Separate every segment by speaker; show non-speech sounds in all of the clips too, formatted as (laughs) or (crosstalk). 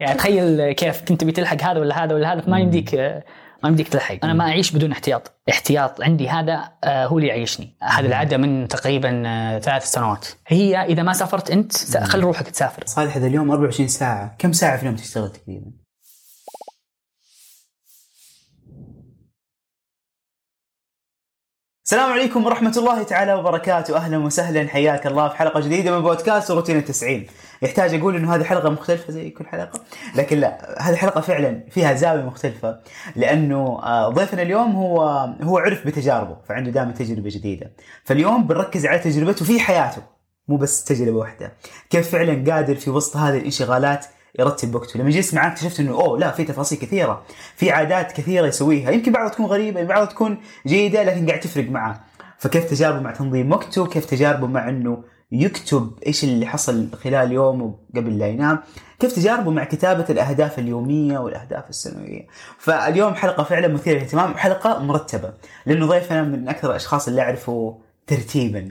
Speaker 1: يعني تخيل كيف كنت بتلحق هذا ولا هذا ولا هذا فما يمديك ما يمديك تلحق. أنا ما أعيش بدون احتياط. احتياط عندي هذا آه، هو اللي يعيشني. هذه العاده من تقريبا آه، ثلاث سنوات. هي إذا ما سافرت أنت خلي روحك تسافر.
Speaker 2: صالح هذا اليوم 24 ساعة كم ساعة في اليوم تشتغل تقريبا؟ السلام عليكم ورحمة الله تعالى وبركاته. أهلا وسهلا. حياك الله في حلقة جديدة من بودكاست روتين التسعين. يحتاج أقول أنه هذه حلقة مختلفة زي كل حلقة لكن لا هذه حلقة فعلا فيها زاوية مختلفة لأنه آه، ضيفنا اليوم هو هو عرف بتجاربه فعنده دائما تجربة جديدة. فاليوم بنركز على تجربته في حياته مو بس تجربة واحدة. كيف فعلا قادر في وسط هذه الانشغالات يرتب وقته. لما جلست معاه اكتشفت إنه أوه لا في تفاصيل كثيرة في عادات كثيرة يسويها. يمكن بعضها تكون غريبة بعضها تكون جيدة لكن قاعد تفرق معاه. فكيف تجاربه مع تنظيم وقته؟ كيف تجاربه مع إنه يكتب إيش اللي حصل خلال يومه قبل لا ينام؟ كيف تجاربه مع كتابة الأهداف اليومية والأهداف السنوية؟ فاليوم حلقة فعلا مثيرة للاهتمام وحلقة مرتبة لأنه ضيفنا من أكثر الأشخاص اللي أعرفه ترتيبا.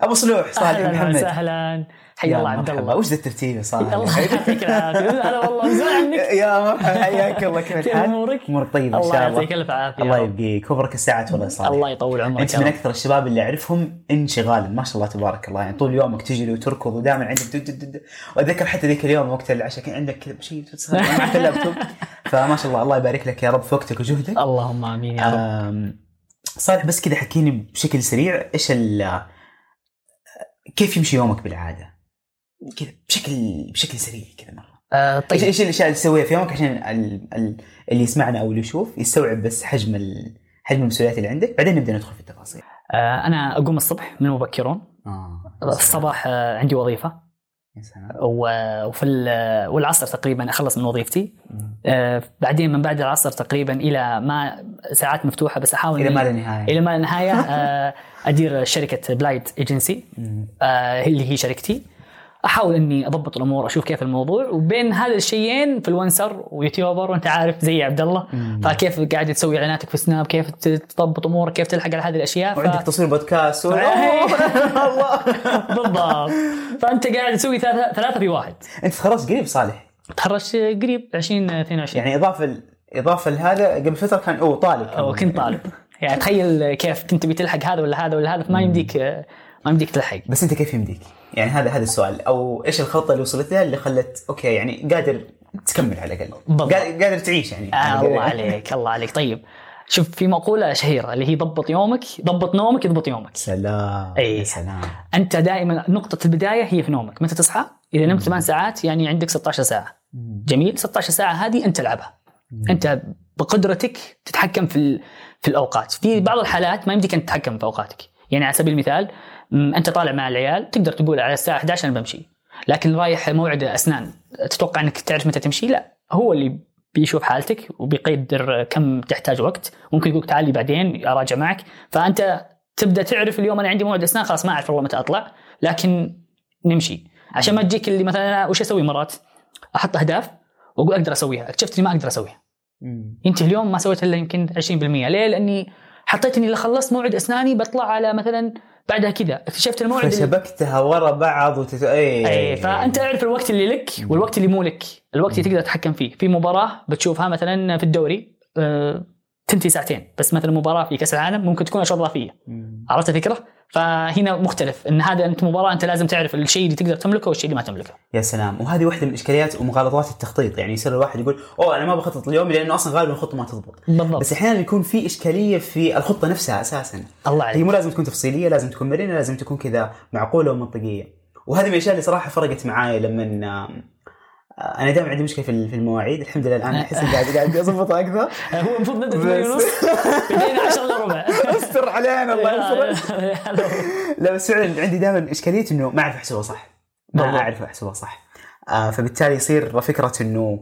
Speaker 2: أبو صلوح صالح
Speaker 1: أهلا
Speaker 2: محمد.
Speaker 1: وسهلا. حي الله عبد. الله
Speaker 2: وش ذا الترتيب صالح
Speaker 1: الله (laughs) يعطيك العافية هلا والله زمان (laughs) عنك
Speaker 2: يا مرحبا حياك الله كيف؟
Speaker 1: أمورك؟
Speaker 2: أمورك طيبة إن
Speaker 1: الله
Speaker 2: شاء الله
Speaker 1: يعطيك ألف عافية
Speaker 2: الله يبقيك وبرك الساعات والله صالح
Speaker 1: الله يطول عمرك أنت
Speaker 2: من. أكثر الشباب اللي أعرفهم انشغالا ما شاء الله تبارك الله يعني طول يومك تجري وتركض ودائما عندك. وأتذكر حتى ذيك اليوم وقت العشاء كان عندك كذا شيء (laughs) معك اللابتوب فما شاء الله الله يبارك لك يا رب في وقتك وجهدك
Speaker 1: اللهم آمين يا رب
Speaker 2: صالح بس كذا حكيني بشكل سريع إيش ال كيف يمشي يومك بالعادة؟ كذا بشكل بشكل سريع كذا مرة.
Speaker 1: آه
Speaker 2: إيش
Speaker 1: طيب.
Speaker 2: إيش الأشياء اللي تسويها في يومك عشان ال... ال... اللي يسمعنا أو اللي يشوف يستوعب بس حجم ال... حجم المسؤوليات اللي عندك؟ بعدين نبدأ ندخل في التفاصيل.
Speaker 1: آه أنا أقوم الصبح من مبكرون
Speaker 2: آه
Speaker 1: الصباح آه عندي
Speaker 2: وظيفة.
Speaker 1: و- وفي ال- والعصر تقريبا أخلص من وظيفتي. آه بعدين من بعد العصر تقريبا إلى ما ساعات مفتوحة بس
Speaker 2: أحاول
Speaker 1: إلى
Speaker 2: ما لا نهايه
Speaker 1: إلى ما لا نهايه آه أدير شركة بلايد ايجنسي. آه اللي هي شركتي. أحاول إني أضبط الأمور أشوف كيف الموضوع وبين هذا الشيئين influencer و YouTuber وأنت عارف زي عبد الله. فكيف قاعد تسوي إعلاناتك في سناب كيف تضبط أمورك كيف تلحق على هذه الأشياء ف...
Speaker 2: وعندك تصوير بودكاست. (laughs)
Speaker 1: الله (laughs) بالضبط. فأنت قاعد تسوي ثلاثة ثلاثة في واحد.
Speaker 2: أنت تخرجت قريب صالح؟
Speaker 1: تخرجت قريب 2022
Speaker 2: يعني إضافة إضافة لهذا قبل فترة كان اوه طالب.
Speaker 1: أو كنت طالب. (laughs) يعني تخيل كيف كنت بتلحق هذا ولا هذا ولا هذا فما يمديك ما يمديك تلحق.
Speaker 2: بس أنت كيف يمديك؟ يعني هذا هذا السؤال. أو إيش الخطه اللي وصلت لها اللي خلت أوكي يعني قادر تكمل على الأقل.
Speaker 1: بالضبط.
Speaker 2: قادر تعيش يعني.
Speaker 1: آه الله عليك الله عليك. طيب شوف في مقولة شهيرة اللي هي ضبط يومك ضبط نومك يضبط يومك.
Speaker 2: سلام
Speaker 1: أي.
Speaker 2: يا سلام.
Speaker 1: أنت دائما نقطة البداية هي في نومك. متى تصحى؟ إذا نمت 8 ساعات يعني عندك 16 ساعة. جميل. 16 ساعة هذه أنت تلعبها. أنت بقدرتك تتحكم في في الأوقات. في بعض الحالات ما يمديك أن تتحكم في أوقاتك. يعني على سبيل المثال م، أنت طالع مع العيال تقدر تقول على الساعة 11 أنا بمشي. لكن رايح موعد أسنان تتوقع أنك تعرف متى تمشي؟ لا. هو اللي بيشوف حالتك وبيقدر كم تحتاج وقت. ممكن يقول تعالي بعدين أراجع معك. فأنت تبدأ تعرف اليوم أنا عندي موعد أسنان خلاص ما أعرف والله متى أطلع. لكن نمشي. عشان ما تجيك اللي مثلا أنا وش أسوي مرات؟ أحط أهداف وأقول أقدر أسويها. اكتشفت إني ما أقدر
Speaker 2: أسويها.
Speaker 1: انت اليوم ما سويت إلا يمكن 20% ليه؟ لأني حطيت إني اذا خلصت موعد أسناني بطلع على مثلا بعدها كذا اكتشفت الموعد اللي-
Speaker 2: فشبكتها ورا بعض وتت... اي
Speaker 1: اي فأنت أعرف الوقت اللي لك والوقت اللي مو لك، الوقت اللي تقدر تتحكم فيه، في مباراة بتشوفها مثلا في الدوري آه، تنتهي ساعتين، بس مثلا مباراة في كأس العالم ممكن تكون اشواط
Speaker 2: إضافية،.
Speaker 1: عرفت الفكرة؟ فهنا مختلف. إن هذا أنت مباراة أنت لازم تعرف الشيء اللي تقدر تملكه والشيء اللي ما تملكه.
Speaker 2: يا سلام. وهذه واحدة من اشكاليات ومغالطات التخطيط. يعني يصير الواحد يقول أوه أنا ما بخطط اليوم لأنه أصلا غالبا الخطة ما تضبط.
Speaker 1: بالضبط.
Speaker 2: بس أحيانا يكون في إشكالية في الخطة نفسها أساسا.
Speaker 1: الله
Speaker 2: هي
Speaker 1: عليك.
Speaker 2: مو لازم تكون تفصيلية لازم تكون مرنه لازم تكون كذا معقولة ومنطقية. وهذه من الأشياء اللي صراحة فرقت معايا لما أنا دائما عندي مشكلة في ال- في المواعيد. الحمد لله الآن أحس إني قاعد قاعد اضبطها أكثر. (laughs)
Speaker 1: هو المفروض نبدا
Speaker 2: بس.
Speaker 1: 8 ونص. بدينا 10 الا ربع. (laughs)
Speaker 2: استر علينا الله يستر لا بس فعلا عندي دائما إشكالية إنه ما أعرف احسبها صح. ما. أعرف احسبها صح. آه فبالتالي يصير فكرة إنه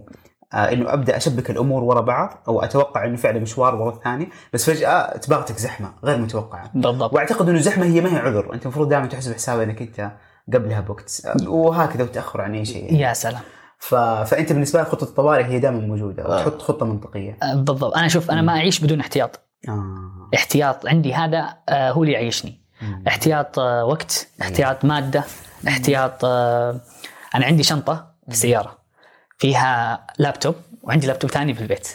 Speaker 2: آه إنه أبدأ أشبك الأمور ورا بعض أو أتوقع إنه فعلا مشوار ورا الثاني. بس فجأة تباغتك زحمة غير متوقعة.
Speaker 1: بالضبط.
Speaker 2: وأعتقد إنه الزحمة هي ما هي عذر. أنت المفروض دائما تحسب حساب إنك أنت قبلها بوقت. آه، وهكذا وتأخر عن أي شيء.
Speaker 1: يا سلام.
Speaker 2: ف... فأنت بالنسبة لك خطة الطوارئ هي دائما موجودة وتحط خطة منطقية.
Speaker 1: آه، بالضبط. أنا شوف أنا ما أعيش بدون احتياط.
Speaker 2: آه.
Speaker 1: احتياط عندي هذا آه، هو اللي يعيشني.
Speaker 2: مم.
Speaker 1: احتياط آه، وقت احتياط مادة احتياط آه، أنا عندي شنطة في السياره فيها لابتوب وعندي لابتوب ثاني في البيت.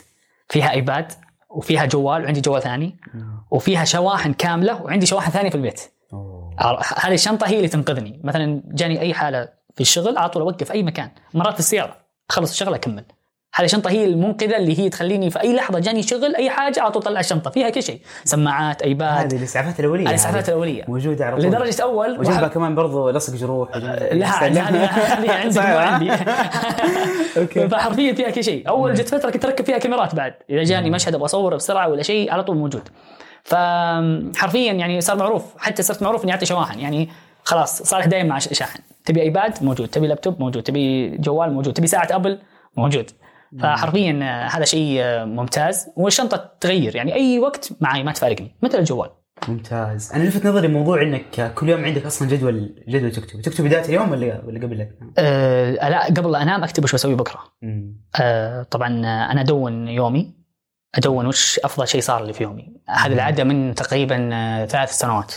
Speaker 1: فيها إيباد وفيها جوال وعندي جوال ثاني. وفيها شواحن كاملة وعندي شواحن ثانية في البيت. هذه الشنطة هي اللي تنقذني. مثلا جاني أي حالة في الشغل على طول أوقف أي مكان. مرات في السيارة أخلص الشغل أكمل. هذه الشنطه هي المنقذه اللي هي تخليني في أي لحظة جاني شغل أي حاجة على طول طلع الشنطة. فيها كل شيء. سماعات أيباد.
Speaker 2: هذه الإسعافات
Speaker 1: الأولية
Speaker 2: الإسعافات.
Speaker 1: الأولية.
Speaker 2: موجودة على طول.
Speaker 1: لدرجة أول
Speaker 2: وجنبها كمان برضو لصق جروح
Speaker 1: لا هذه (laughs) عندي؟ عندي (laughs)
Speaker 2: أوكي.
Speaker 1: فحرفيا فيها كل شيء. أول جت فترة كنت أركب فيها كاميرات بعد. إذا جاني مشهد أبغى أصوره بسرعة ولا شيء على طول موجود. فحرفيا يعني صار معروف. حتى صرت معروف إني أعطي شواحن. يعني خلاص صالح دايم مع شاحن. تبي ايباد موجود تبي لابتوب موجود تبي جوال موجود تبي ساعة ابل موجود. فحرفيا آه، هذا شيء آه، ممتاز. والشنطة تغير يعني أي وقت معي ما تفارقني مثل الجوال.
Speaker 2: ممتاز. أنا لفت نظري موضوع إنك كل يوم عندك أصلا جدول جدول تكتب. تكتب بداية اليوم ولا ولا قبل؟
Speaker 1: أه لا قبل لا أنام أكتب وش بسوي بكرة.
Speaker 2: مم.
Speaker 1: آه، طبعا آه، أنا أدون يومي أدون وش أفضل شيء صار لي في يومي. هذه العادة من تقريبا ثلاث سنوات.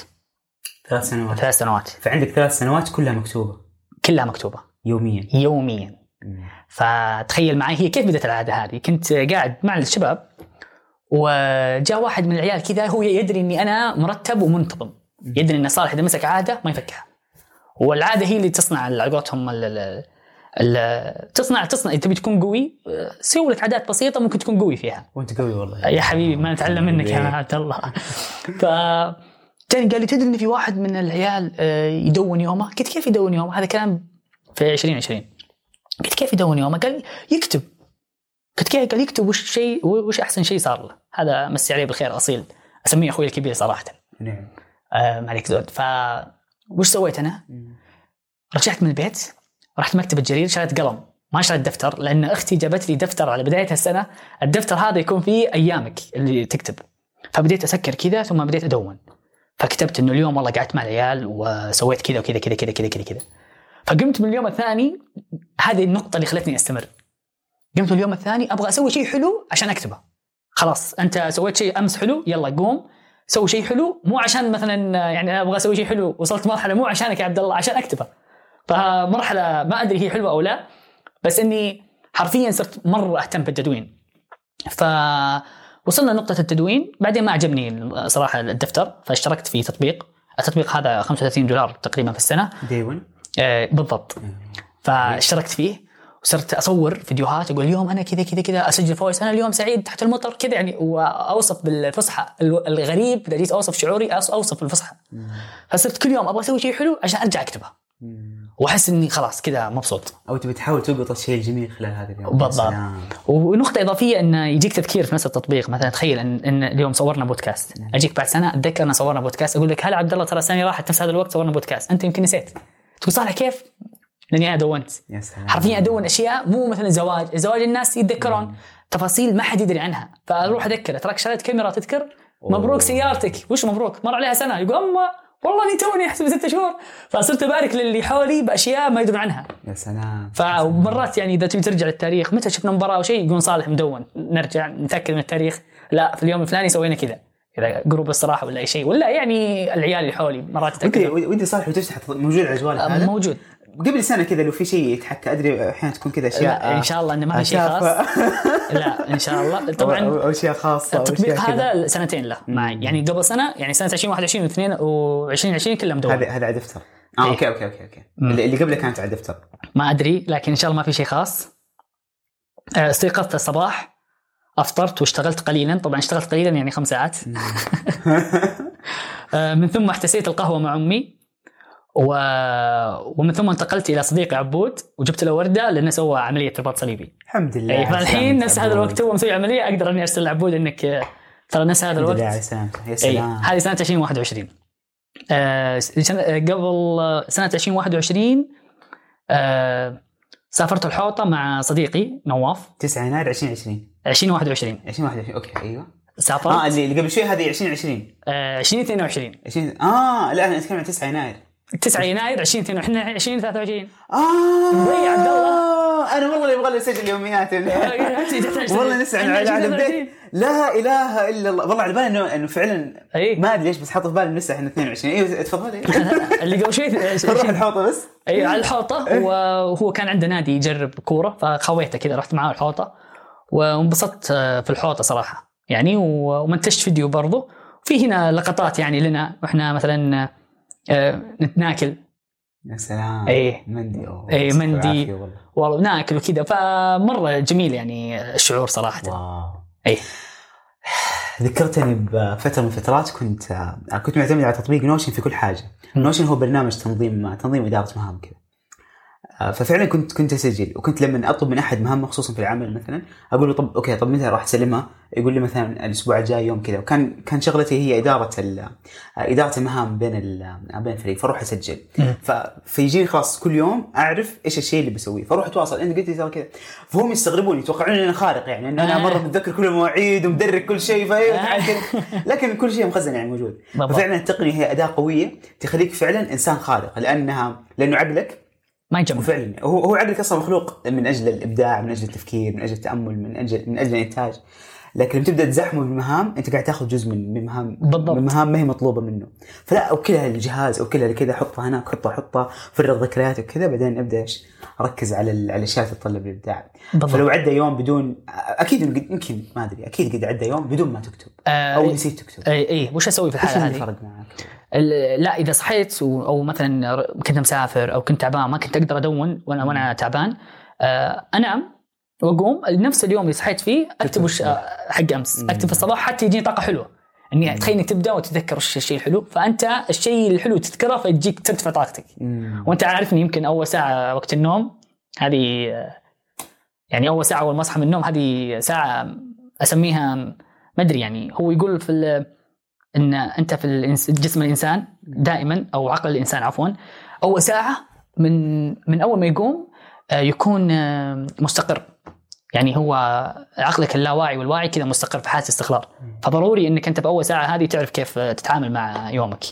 Speaker 2: ثلاث سنوات.
Speaker 1: ثلاث سنوات.
Speaker 2: فعندك ثلاث سنوات كلها مكتوبة.
Speaker 1: كلها مكتوبة.
Speaker 2: يوميا.
Speaker 1: يوميا. فتخيل معي هي كيف بدت العادة هذه؟ كنت قاعد مع الشباب وجاء واحد من العيال كذا هو يدري إني أنا مرتب ومنتظم. يدري إن صالح إذا مسك عادة ما يفكها. والعادة هي اللي تصنع على قولتهم تصنع تصنع. تبي تكون قوي سوي لك عادات بسيطة ممكن تكون قوي فيها.
Speaker 2: وأنت قوي والله.
Speaker 1: يا حبيبي ما نتعلم منك يا. عبد الله. (laughs) ف جاني قال لي تدري إن في واحد من العيال آه، يدون يومه؟ قلت كيف يدون يومه؟ هذا كلام في 2020 قلت كيف يدون يومه؟ قال يكتب قلت كيف؟ قال يكتب وش شيء وش أحسن شيء صار له؟ هذا مسي عليه بالخير أصيل أسميه أخوي الكبير صراحة
Speaker 2: نعم
Speaker 1: آه ما عليك زود ف وش سويت أنا؟ رجعت من البيت رحت مكتبة جرير شريت قلم ما شريت دفتر لأن أختي جابت لي دفتر على بداية السنة الدفتر هذا يكون فيه أيامك اللي تكتب فبديت أسكر كذا ثم بديت أدون فكتبت إنه اليوم والله قعدت مع العيال وسويت كذا وكذا كذا كذا كذا كذا كذا فقمت من اليوم الثاني هذه النقطة اللي خلتني أستمر. قمت من اليوم الثاني أبغى أسوي شيء حلو عشان أكتبه. خلاص أنت سويت شيء أمس حلو يلا قوم. سوي شيء حلو مو عشان مثلا يعني أنا أبغى أسوي شيء حلو وصلت مرحلة مو عشانك يا عبد الله عشان أكتبه. فمرحلة ما أدري هي حلوة أو لا بس إني حرفيا صرت مرة أهتم بالتدوين. ف وصلنا لنقطة التدوين. بعدين ما عجبني صراحة الدفتر فاشتركت في تطبيق. التطبيق هذا 35 دولار تقريبا في السنة.
Speaker 2: Day 1
Speaker 1: آه، بالضبط. فاشتركت فيه. وصرت أصور فيديوهات أقول اليوم أنا كذا كذا كذا أسجل voice. أنا اليوم سعيد تحت المطر. كذا يعني وأوصف بالفصحى. الغريب اذا جيت أوصف شعوري أوصف بالفصحى فصرت كل يوم أبغى أسوي شيء حلو عشان أرجع أكتبه. وأحس إني خلاص كذا مبسوط.
Speaker 2: أو تبي تحاول تلقط الشيء الجميل خلال هذا اليوم
Speaker 1: بالضبط. ونقطة إضافية أن يجيك تذكير في نفس التطبيق. مثلا تخيل أن, إن اليوم صورنا بودكاست. أجيك بعد سنة أتذكر أن صورنا بودكاست. أقول لك هلا عبد الله ترى السنة راحت نفس هذا الوقت صورنا بودكاست. أنت يمكن نسيت. تقول صالح كيف؟ لأني أنا دونت.
Speaker 2: يا سلام.
Speaker 1: حرفيا أدون أشياء مو مثلا الزواج، الزواج الناس يتذكرون تفاصيل ما حد يدري عنها، فأروح اذكره تراك شريت كاميرا تذكر؟ مبروك سيارتك، وش مبروك؟ مر عليها سنة. يقول اما والله اني توني احسب ست شهور فصرت أبارك للي حولي بأشياء ما يدرون عنها.
Speaker 2: يا سلام.
Speaker 1: فمرات يعني إذا تبي ترجع للتاريخ متى شفنا مباراة أو شيء يقول صالح مدون نرجع نتأكد من التاريخ. لا في اليوم الفلاني سوينا كذا كذا group الصراحة ولا أي شيء ولا يعني العيال اللي حولي مرات
Speaker 2: ودي ودي صالح وتفتح موجود على جوالك هذا؟
Speaker 1: موجود.
Speaker 2: قبل سنة كذا لو في شيء يتحكى أدري أحيانا تكون كذا أشياء
Speaker 1: لا إن شاء الله إنه ما في شيء خاص. لا إن شاء الله. طبعا
Speaker 2: أو أشياء خاصة
Speaker 1: التطبيق. هذا سنتين له. معي يعني قبل سنة يعني سنة 2021 و 2020 كلها مدون
Speaker 2: هذا هذا على دفتر آه.
Speaker 1: إيه.
Speaker 2: okay okay okay. okay اللي اللي قبله كانت على دفتر
Speaker 1: ما أدري لكن إن شاء الله ما في شيء خاص. آه، استيقظت الصباح أفطرت واشتغلت قليلا. طبعا اشتغلت قليلا يعني خمس ساعات. (laughs) آه، من ثم احتسيت القهوة مع أمي. و... ومن ثم انتقلت إلى صديقي عبود وجبت له وردة لأنه سوى عملية رباط صليبي.
Speaker 2: الحمد لله على
Speaker 1: فالحين نفس هذا. الوقت تو مسوي عملية أقدر أني أرسل لعبود إنك آه، ترى نفس هذا
Speaker 2: الحمد
Speaker 1: الوقت.
Speaker 2: لله على سلامتك يا سلام.
Speaker 1: هذه سنة 2021 آه سنة قبل آه، سنة 2021 آه سافرت الحوطة مع صديقي نواف.
Speaker 2: 9 يناير 2020
Speaker 1: 2021
Speaker 2: 2021 أوكي أيوه. آه
Speaker 1: سافرت.
Speaker 2: اللي اللي قبل شوي هذه 2020
Speaker 1: آه 2022
Speaker 2: 20 آه لا أنا أتكلم عن 9 يناير.
Speaker 1: 9 يناير 2022 إحنا 2023
Speaker 2: آه
Speaker 1: مضيع عبد الله.
Speaker 2: أنا والله يبغى لي أسجل يوميات (laughs) والله نسعى على على بديت لا إله إلا الله. والله على بالي انه إنه فعلا ما أدري ليش بس حاط في بالي لسه إحنا 22 أيوه تفضلي
Speaker 1: اللي قبل شوي (laughs)
Speaker 2: نروح الحوطة بس.
Speaker 1: إي على الحوطة. وهو كان عنده نادي يجرب كورة فخويته كذا رحت معاه الحوطة. وانبسطت في الحوطة صراحة. يعني ومنتجت فيديو برضو. في هنا لقطات يعني لنا. وإحنا مثلا آه، نتناكل
Speaker 2: يا سلام
Speaker 1: إيه.
Speaker 2: مندي.
Speaker 1: إيه،
Speaker 2: يعطيك
Speaker 1: مندي.
Speaker 2: والله
Speaker 1: والله ناكل وكذا فمرة جميل يعني الشعور صراحة
Speaker 2: واو
Speaker 1: اي
Speaker 2: ذكرتني بفترة من الفترات كنت آه، كنت معتمد على تطبيق Notion في كل
Speaker 1: حاجة.
Speaker 2: Notion هو برنامج تنظيم تنظيم إدارة مهام كذا آه، ففعلا كنت كنت أسجل وكنت لما أطلب من أحد مهمه خصوصا في العمل مثلا أقول له طب okay طب متى راح تسلمها؟ يقول لي مثلا الأسبوع الجاي يوم كذا وكان كان شغلتي هي إدارة آه، إدارة المهام بين ال- بين الفريق
Speaker 1: فأروح
Speaker 2: أسجل. فيجيني خلاص كل يوم أعرف إيش الشيء اللي بسويه فأروح أتواصل إنت قلت لي ترى كذا فهم يستغربون يتوقعون إني أنا خارق يعني ان أنا
Speaker 1: آه.
Speaker 2: مرة متذكر كل المواعيد ومدرك كل شيء لكن كل شيء مخزن يعني موجود. ففعلا التقنية هي أداة قوية تخليك فعلا إنسان خارق لأنها لأنه عقلك
Speaker 1: ما يجمع.
Speaker 2: وفعلا. هو هو عقلك أصلا مخلوق من أجل الإبداع من أجل التفكير من أجل التأمل من أجل من أجل الإنتاج. لكن لما تبدأ تزحمه بالمهام أنت قاعد تاخذ جزء من مهام
Speaker 1: بالضبط.
Speaker 2: من مهام ما هي مطلوبة منه فلا اوكلها الجهاز اوكلها كذا حطها هناك حطها حطها فرغ ذكرياتك كذا بعدين أبدأ إيش أركز على على الأشياء اللي تتطلب
Speaker 1: الإبداع.
Speaker 2: فلو عدى يوم بدون أكيد يمكن ما أدري أكيد قد عدى يوم بدون ما تكتب
Speaker 1: آه،
Speaker 2: أو نسيت تكتب
Speaker 1: اي إي وش أسوي في
Speaker 2: الحالة
Speaker 1: هذه؟
Speaker 2: فرق معك؟
Speaker 1: لا إذا صحيت أو مثلا كنت مسافر أو كنت تعبان ما كنت أقدر أدون وأنا وأنا تعبان آه، أنام واقوم نفس اليوم اللي صحيت فيه اكتب وش حق امس. اكتب في الصباح حتى يجيني طاقة حلوة. إني تخيل انك تبدأ وتتذكر وش الشيء الحلو. فأنت الشيء الحلو تذكره فيجيك ترتفع طاقتك. وأنت عارف اني يمكن أول ساعة وقت النوم هذه يعني أول ساعة أول ما أصحى من النوم هذه ساعة أسميها ما أدري يعني هو يقول في إن أنت في جسم الإنسان دائما أو عقل الإنسان عفوا أول ساعة من من أول ما يقوم يكون آه، مستقر. يعني هو عقلك اللاواعي والواعي كذا مستقر في حالة استقرار. فضروري إنك أنت بأول ساعة هذه تعرف كيف آه، تتعامل مع يومك.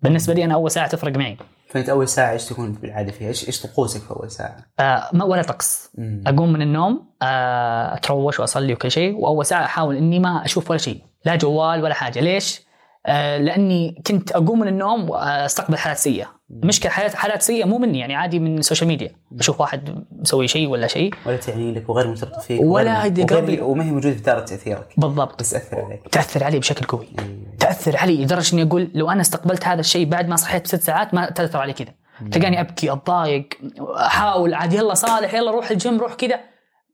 Speaker 1: بالنسبة لي أنا أول ساعة تفرق معي.
Speaker 2: فأنت أول ساعة إيش تكون بالعاده فيها؟ إيش إيش طقوسك في أول ساعة؟
Speaker 1: آه، ما ولا طقس. أقوم من النوم آه، أتروش وأصلي وكل شيء وأول ساعة أحاول إني ما أشوف ولا شيء. لا جوال ولا حاجة. ليش؟ آه، لأني كنت أقوم من النوم وأستقبل حالات سيئة. مشكلة حالات حالات سيئة مو مني يعني عادي من ال social media أشوف واحد مسوي شيء ولا شيء.
Speaker 2: ولا تعني لك وغير مرتبطه فيك
Speaker 1: ولا
Speaker 2: وغير-. وما هي موجودة في دائره تأثيرك.
Speaker 1: بالضبط.
Speaker 2: بس تأثر عليك.
Speaker 1: تأثر علي بشكل قوي. تأثر علي لدرجة إني أقول لو أنا استقبلت هذا الشيء بعد ما صحيت بست ساعات ما تأثر علي كذا. تلقاني أبكي أتضايق أحاول عاد يلا صالح يلا روح الجيم روح كذا.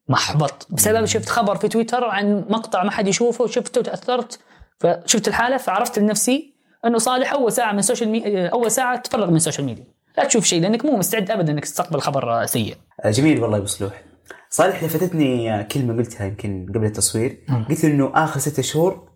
Speaker 1: محبط بسبب شفت خبر في تويتر عن مقطع ما حد يشوفه وشفته وتأثرت. فشفت الحالة فعرفت لنفسي انه صالح اول ساعة من ال social me... اول ساعة تفرغ من ال social media لا تشوف شيء لأنك مو مستعد ابدا إنك تستقبل خبر سيء.
Speaker 2: آه، جميل والله يا أبو صلوح صالح لفتتني آه، كلمة قلتها يمكن قبل التصوير.
Speaker 1: مم.
Speaker 2: قلت إنه آخر ستة شهور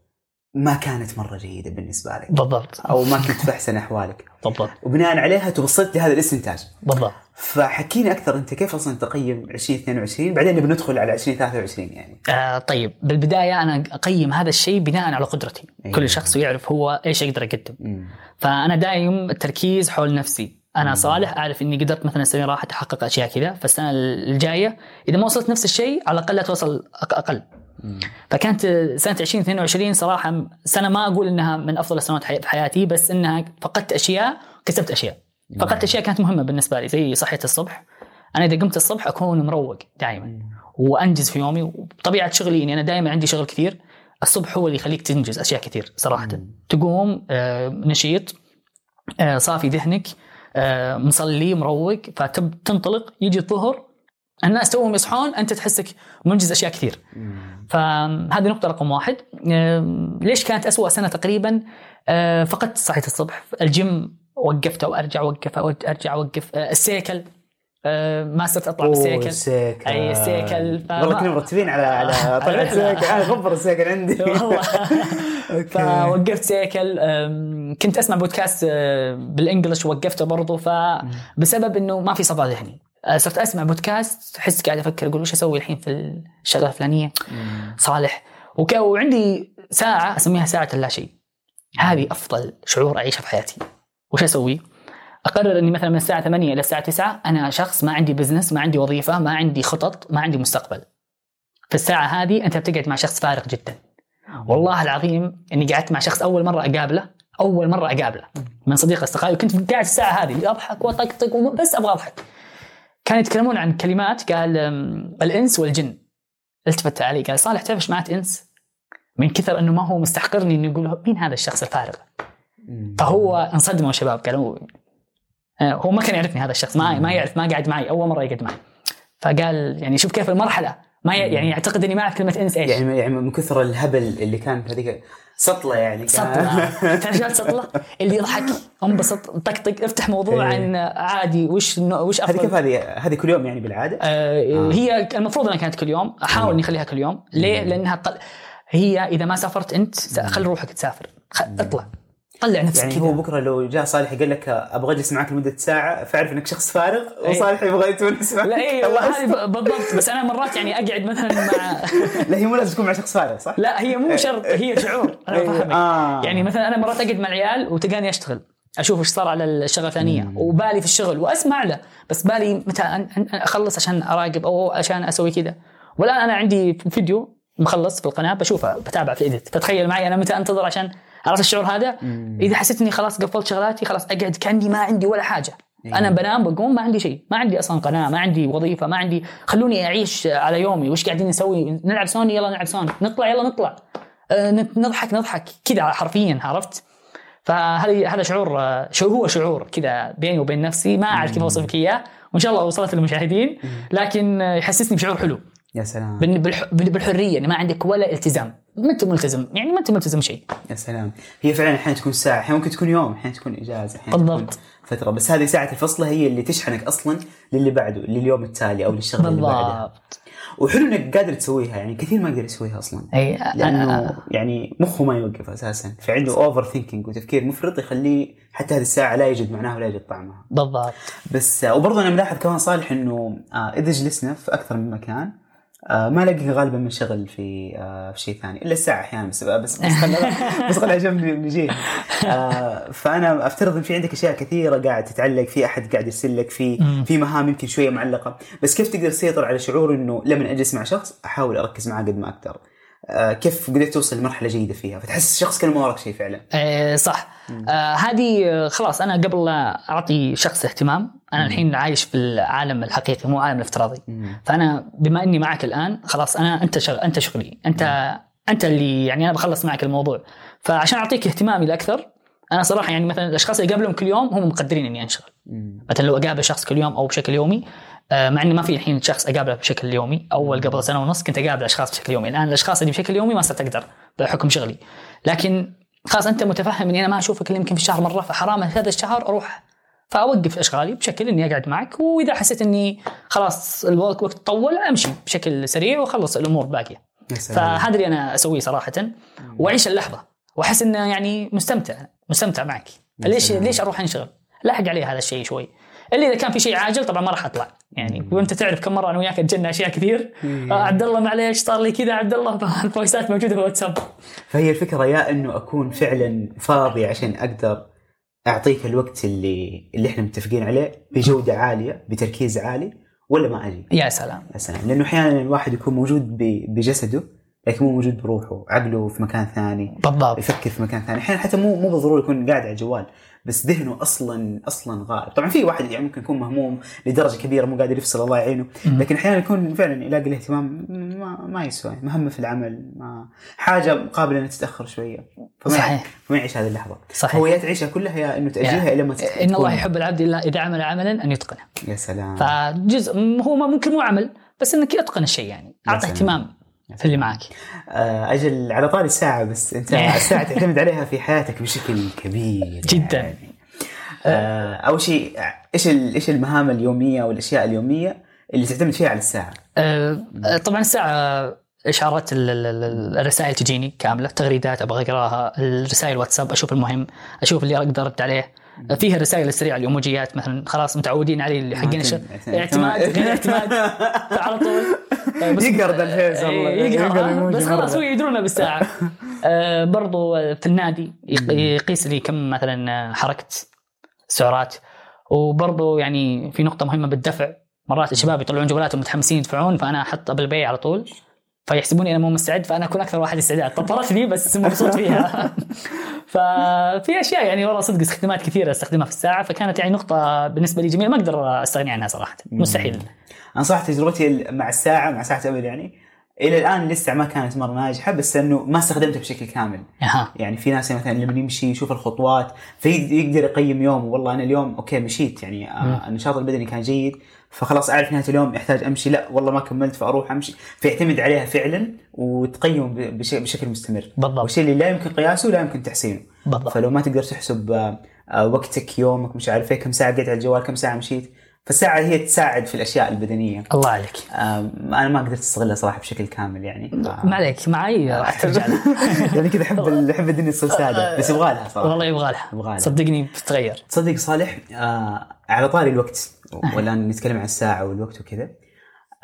Speaker 2: ما كانت مرة جيدة بالنسبة لك.
Speaker 1: بالضبط.
Speaker 2: أو ما كنت في احسن أحوالك.
Speaker 1: بالضبط.
Speaker 2: وبناء عليها توصلت لهذا الإستنتاج.
Speaker 1: بالضبط.
Speaker 2: فحكينا أكثر أنت كيف أصلا تقيم 2022 بعدين نبي ندخل على 2023 يعني.
Speaker 1: آه طيب. بالبداية أنا أقيم هذا الشيء بناء على قدرتي.
Speaker 2: أيوة.
Speaker 1: كل شخص يعرف هو إيش يقدر يقدم.
Speaker 2: مم.
Speaker 1: فأنا دايم التركيز حول نفسي. أنا صالح أعرف إني قدرت مثلا السنة راح أحقق أشياء كذا. فالسنة الجاية إذا ما وصلت نفس الشيء على الأقل لا توصل أقل.
Speaker 2: مم.
Speaker 1: فكانت سنة 2022 صراحة سنة ما أقول إنها من أفضل السنوات في حياتي بس إنها فقدت أشياء كسبت أشياء. فقدت أشياء كانت مهمة بالنسبة لي زي صحية الصبح. أنا إذا قمت الصبح أكون مروق دائما وأنجز في يومي. وبطبيعه شغلي إني أنا دائما عندي شغل كثير. الصبح هو اللي يخليك تنجز أشياء كثير صراحة.
Speaker 2: مم.
Speaker 1: تقوم آه، نشيط آه، صافي ذهنك آه، مصلي مروق فتنطلق يجي الظهر الناس توهم يصحون أنت تحسك منجز أشياء كثير. فهذه نقطة رقم واحد. ليش كانت أسوأ سنة تقريبا؟ آه، فقدت صحية الصبح الجيم وقفته وارجع اوقف أرجع أوقف. آه، ال cycle. آه، ما صرت أطلع
Speaker 2: بال
Speaker 1: cycle.
Speaker 2: ال cycle.
Speaker 1: أي ال cycle.
Speaker 2: والله كنا مرتبين على على (laughs)
Speaker 1: الرحلة.
Speaker 2: ال cycle. أنا غبر ال cycle عندي. (laughs)
Speaker 1: والله. (laughs) فوقفت cycle. كنت أسمع بودكاست أه، بال English وقفته برضو. فبسبب إنه ما في صفاء ذهني. أه، صرت أسمع بودكاست تحس قاعد أفكر أقول وش أسوي الحين في الشغلة
Speaker 2: الفلانية.
Speaker 1: صالح. وك- وعندي ساعة أسميها ساعة اللا شيء. هذه أفضل شعور أعيشه في حياتي. وش أسوي؟ أقرر إني مثلا من الساعة 8 إلى الساعة 9 أنا شخص ما عندي بزنس ما عندي وظيفة ما عندي خطط ما عندي مستقبل. في الساعة هذه أنت بتقعد مع شخص فارغ جدا. والله العظيم إني قعدت مع شخص أول مرة أقابله أول مرة أقابله. من صديق أصدقائي وكنت قاعد الساعة هذه أضحك وأطقطق بس أبغى أضحك. كانوا يتكلمون عن كلمات قال الإنس والجن التفت علي قال صالح تعرف إيش معناته إنس؟ من كثر إنه ما هو مستحقرني انه يقول مين هذا الشخص الفارغ؟ فهو انصدموا شباب قالوا آه، هو ما كان يعرفني هذا الشخص ما ما يعرف ما قاعد معي أول مرة يقعد معي فقال يعني شوف كيف المرحلة ما يعني يعتقد إني ما أعرف كلمة إنس إيش.
Speaker 2: يعني يعني من كثر الهبل اللي كان في هذيك سطلة يعني كان-
Speaker 1: سطلة. (laughs) تعرف شو سطلة؟ اللي يضحك. انبسط طقطق افتح موضوع
Speaker 2: إيه.
Speaker 1: عن عادي وش وش
Speaker 2: هذه كيف
Speaker 1: افضل
Speaker 2: هذه؟ هذه كل يوم يعني بالعادة؟
Speaker 1: آه هي المفروض إنها كانت كل يوم. أحاول إني أخليها كل يوم. ليه؟ لأنها قل... هي إذا ما سافرت أنت خلي روحك تسافر. اطلع. طلع نفسك
Speaker 2: يعني
Speaker 1: كذا.
Speaker 2: هو بكره لو جاء صالح قال لك أبغى أجلس معك لمدة ساعة فأعرف إنك شخص فارغ وصالح يبغى يتونس معك.
Speaker 1: لا اي هذه بالضبط بس أنا مرات يعني أقعد مثلا مع (laughs)
Speaker 2: لا هي مو لازم تكون مع شخص فارغ صح؟
Speaker 1: لا هي مو شرط هي شعور أنا
Speaker 2: إيه،
Speaker 1: فاهمك
Speaker 2: آه.
Speaker 1: يعني مثلا أنا مرات أقعد مع العيال وتلقاني أشتغل أشوف إيش صار على الشغلة الفلانيه وبالي في الشغل وأسمع له بس بالي متى أخلص عشان أراقب أو عشان أسوي كذا. والآن أنا عندي فيديو مخلص في القناة بشوفه بتابع في ال edit فتخيل معي أنا متى أنتظر عشان عرفت الشعور هذا إذا حسيت إني خلاص قفلت شغلاتي خلاص أقعد كأني ما عندي ولا حاجة. أنا بنام بقوم ما عندي شيء ما عندي أصلا قناه ما عندي وظيفة ما عندي. خلوني أعيش على يومي وش قاعدين نسوي؟ نلعب سوني يلا نلعب سوني. نطلع يلا نطلع. نت- نضحك نضحك. كذا حرفيا عرفت؟ فهذا هذا شعور آه، شعور هو شعور كذا بيني وبين نفسي. ما أعرف كيف اوصف لك إياه وإن شاء الله وصلت للمشاهدين. لكن آه، يحسسني بشعور حلو.
Speaker 2: يا سلام.
Speaker 1: بال- بالح- بالحرية اني ما عندك ولا التزام. ما أنت ملتزم يعني ما أنت ملتزم شيء.
Speaker 2: يا سلام. هي فعلا أحيانا تكون ساعة أحيانا ممكن تكون يوم أحيانا تكون إجازة أحيانا تكون
Speaker 1: بالضبط.
Speaker 2: فترة. بس هذه ساعة الفصله هي اللي تشحنك أصلا للي بعده لليوم التالي أو للشغله اللي بعدها
Speaker 1: بالضبط.
Speaker 2: وحلو إنك قادر تسويها يعني كثير ما يقدر يسويها أصلا.
Speaker 1: أي
Speaker 2: لأنه يعني مخه ما يوقف أساسا. فعنده overthinking وتفكير مفرط يخليه حتى هذه الساعة لا يجد معناها ولا يجد طعمها.
Speaker 1: بالضبط.
Speaker 2: بس آه، وبرضه أنا ملاحظ كمان صالح إنه آه، إذا جلسنا في أكثر من مكان ما الاقي غالبا منشغل في آه، في شيء ثاني. إلا الساعة أحيانا بس بس بس خلنا جنب نجي آه، فأنا أفترض إن في عندك أشياء كثيرة قاعد تتعلق في أحد قاعد يرسل لك في في مهام يمكن شوية معلقة. بس كيف تقدر تسيطر على شعور إنه لما أجلس مع شخص أحاول أركز معاه قد ما أقدر؟ آه، كيف قدرت توصل لمرحلة جيدة فيها؟ فتحس الشخص كان ما وراك شيء فعلا.
Speaker 1: آه صح. آه هذه آه، خلاص أنا قبل لا أعطي شخص اهتمام أنا الحين عايش في العالم الحقيقي مو العالم الافتراضي. فأنا بما إني معك الآن خلاص أنا أنت شغ... أنت شغلي. أنت أنت اللي يعني أنا بخلص معك الموضوع. فعشان أعطيك اهتمامي الاكثر أنا صراحة يعني مثلا الأشخاص اللي اقابلهم كل يوم هم مقدرين إني أنشغل. مثلا لو أقابل شخص كل يوم أو بشكل يومي آه، مع انه ما في الحين شخص أقابله بشكل يومي. أول قبل سنة ونص كنت أقابل أشخاص بشكل يومي. الآن الأشخاص اللي بشكل يومي ما صرت أقدر بحكم شغلي. لكن خلاص أنت متفهم إني أنا ما أشوفك إلا يمكن في الشهر مرة فحرام هذا الشهر أروح فأوقف أشغالي بشكل إني أقعد معك. وإذا حسيت إني خلاص الوقت وقت طول أمشي بشكل سريع وأخلص الأمور باقيه فهذا اللي أنا أسويه صراحة. وأعيش اللحظة. وأحس إنه يعني مستمتع مستمتع معك. ليش ليش أروح أنشغل؟ لاحق عليه هذا الشيء شوي. الا إذا كان في شيء عاجل طبعا ما راح أطلع. يعني وأنت تعرف كم مرة أنا وياك تجنا أشياء كثير. آه عبد الله معليش صار لي كذا عبد الله (laughs) الفويسات موجودة في الواتساب
Speaker 2: فهي الفكرة يا إنه أكون فعلا فاضي عشان أقدر أعطيك الوقت اللي اللي إحنا متفقين عليه بجودة عالية بتركيز عالي ولا ما أجي؟
Speaker 1: يا سلام.
Speaker 2: يا سلام. لأنه أحيانا الواحد يكون موجود بجسده لكن مو موجود بروحه. عقله في مكان ثاني.
Speaker 1: بالضبط.
Speaker 2: يفكر في مكان ثاني. أحيانا حتى مو مو بالضروره يكون قاعد على الجوال بس ذهنه أصلا أصلا غائب. طبعا في واحد يعني ممكن يكون مهموم لدرجة كبيرة مو قادر يفصل الله يعينه. لكن أحيانا يكون فعلا يلاقي الاهتمام ما, ما يسوى. مهمة في العمل ما حاجة قابله انها تتأخر شوية. فما
Speaker 1: صحيح.
Speaker 2: فما يعيش هذه اللحظة.
Speaker 1: صحيح.
Speaker 2: هو يا تعيشها كلها يا إنه تاجلها إلى ما
Speaker 1: إن الله يحب العبد الا إذا عمل عملا أن يتقنه.
Speaker 2: يا سلام.
Speaker 1: فجزء هو ممكن مو عمل بس إنك اتقن الشيء يعني. اعطي
Speaker 2: سلام.
Speaker 1: اهتمام. في اللي معك
Speaker 2: آه، أجل على طاري الساعة بس أنت (laughs) الساعة تعتمد عليها في حياتك بشكل كبير
Speaker 1: جدا.
Speaker 2: يعني. آه، أول شيء إيش إيش المهام اليومية والأشياء اليومية اللي تعتمد فيها على الساعة
Speaker 1: آه، طبعا الساعة ال- الرسائل تجيني كاملة تغريدات أبغى أقراها الرسائل واتساب أشوف المهم أشوف اللي أقدر أرد عليه. فيها الرسائل السريعه الايموجيات مثلا خلاص متعودين عليه اللي حقين الش-
Speaker 2: اعتماد.
Speaker 1: غير (laughs) اعتماد. على طول. آه، بس-
Speaker 2: يقهر ذا ال face والله.
Speaker 1: إيه، يقهر آه،
Speaker 2: الإيموجي
Speaker 1: بس خلاص. هو يدرونا بالساعة. (laughs) آه، برضو في النادي يق- يقيس لي كم مثلا حركت سعرات. وبرضه يعني في نقطة مهمة بالدفع. مرات الشباب يطلعون جوالاتهم متحمسين يدفعون فأنا أحط Apple Pay على طول. فيحسبوني أنا مو مستعد فأنا أكون أكثر واحد استعداد طرتني بس مبسوط (laughs) فيها. (laughs) ففي أشياء يعني والله صدق استخدامات كثيرة أستخدمها في الساعة فكانت يعني نقطة بالنسبة لي جميلة ما أقدر أستغني عنها صراحة. مستحيل.
Speaker 2: أنا صراحة تجربتي مع الساعة مع ساعة Apple يعني إلى الآن لسه ما كانت مرة ناجحة بس إنه ما استخدمتها بشكل كامل.
Speaker 1: أها.
Speaker 2: يعني في ناس مثلا لما يمشي يشوف الخطوات فيقدر يقيم يومه. والله أنا اليوم okay مشيت يعني آه، النشاط البدني كان جيد فخلاص أعرف نهاية اليوم احتاج أمشي لا والله ما كملت فأروح أمشي فيعتمد عليها فعلا وتقيم بشكل مستمر
Speaker 1: بالضبط.
Speaker 2: والشيء اللي لا يمكن قياسه لا يمكن تحسينه
Speaker 1: بالضبط.
Speaker 2: فلو ما تقدر تحسب آه، آه، وقتك يومك مش عارف إيه كم ساعة قعدت على الجوال كم ساعة مشيت فالساعة هي تساعد في الأشياء البدنية.
Speaker 1: الله عليك.
Speaker 2: أنا ما قدرت أستغلها صراحة بشكل كامل يعني.
Speaker 1: ما عليك معي راح ترجع لها
Speaker 2: يعني كذا أحب ال- أحب الدنيا تصير سادة بس يبغى لها صراحة.
Speaker 1: والله يبغى لها.
Speaker 2: يبغى لها.
Speaker 1: صدقني بتتغير
Speaker 2: تصدق صالح آه على طاري الوقت ولا نتكلم عن الساعة والوقت وكذا.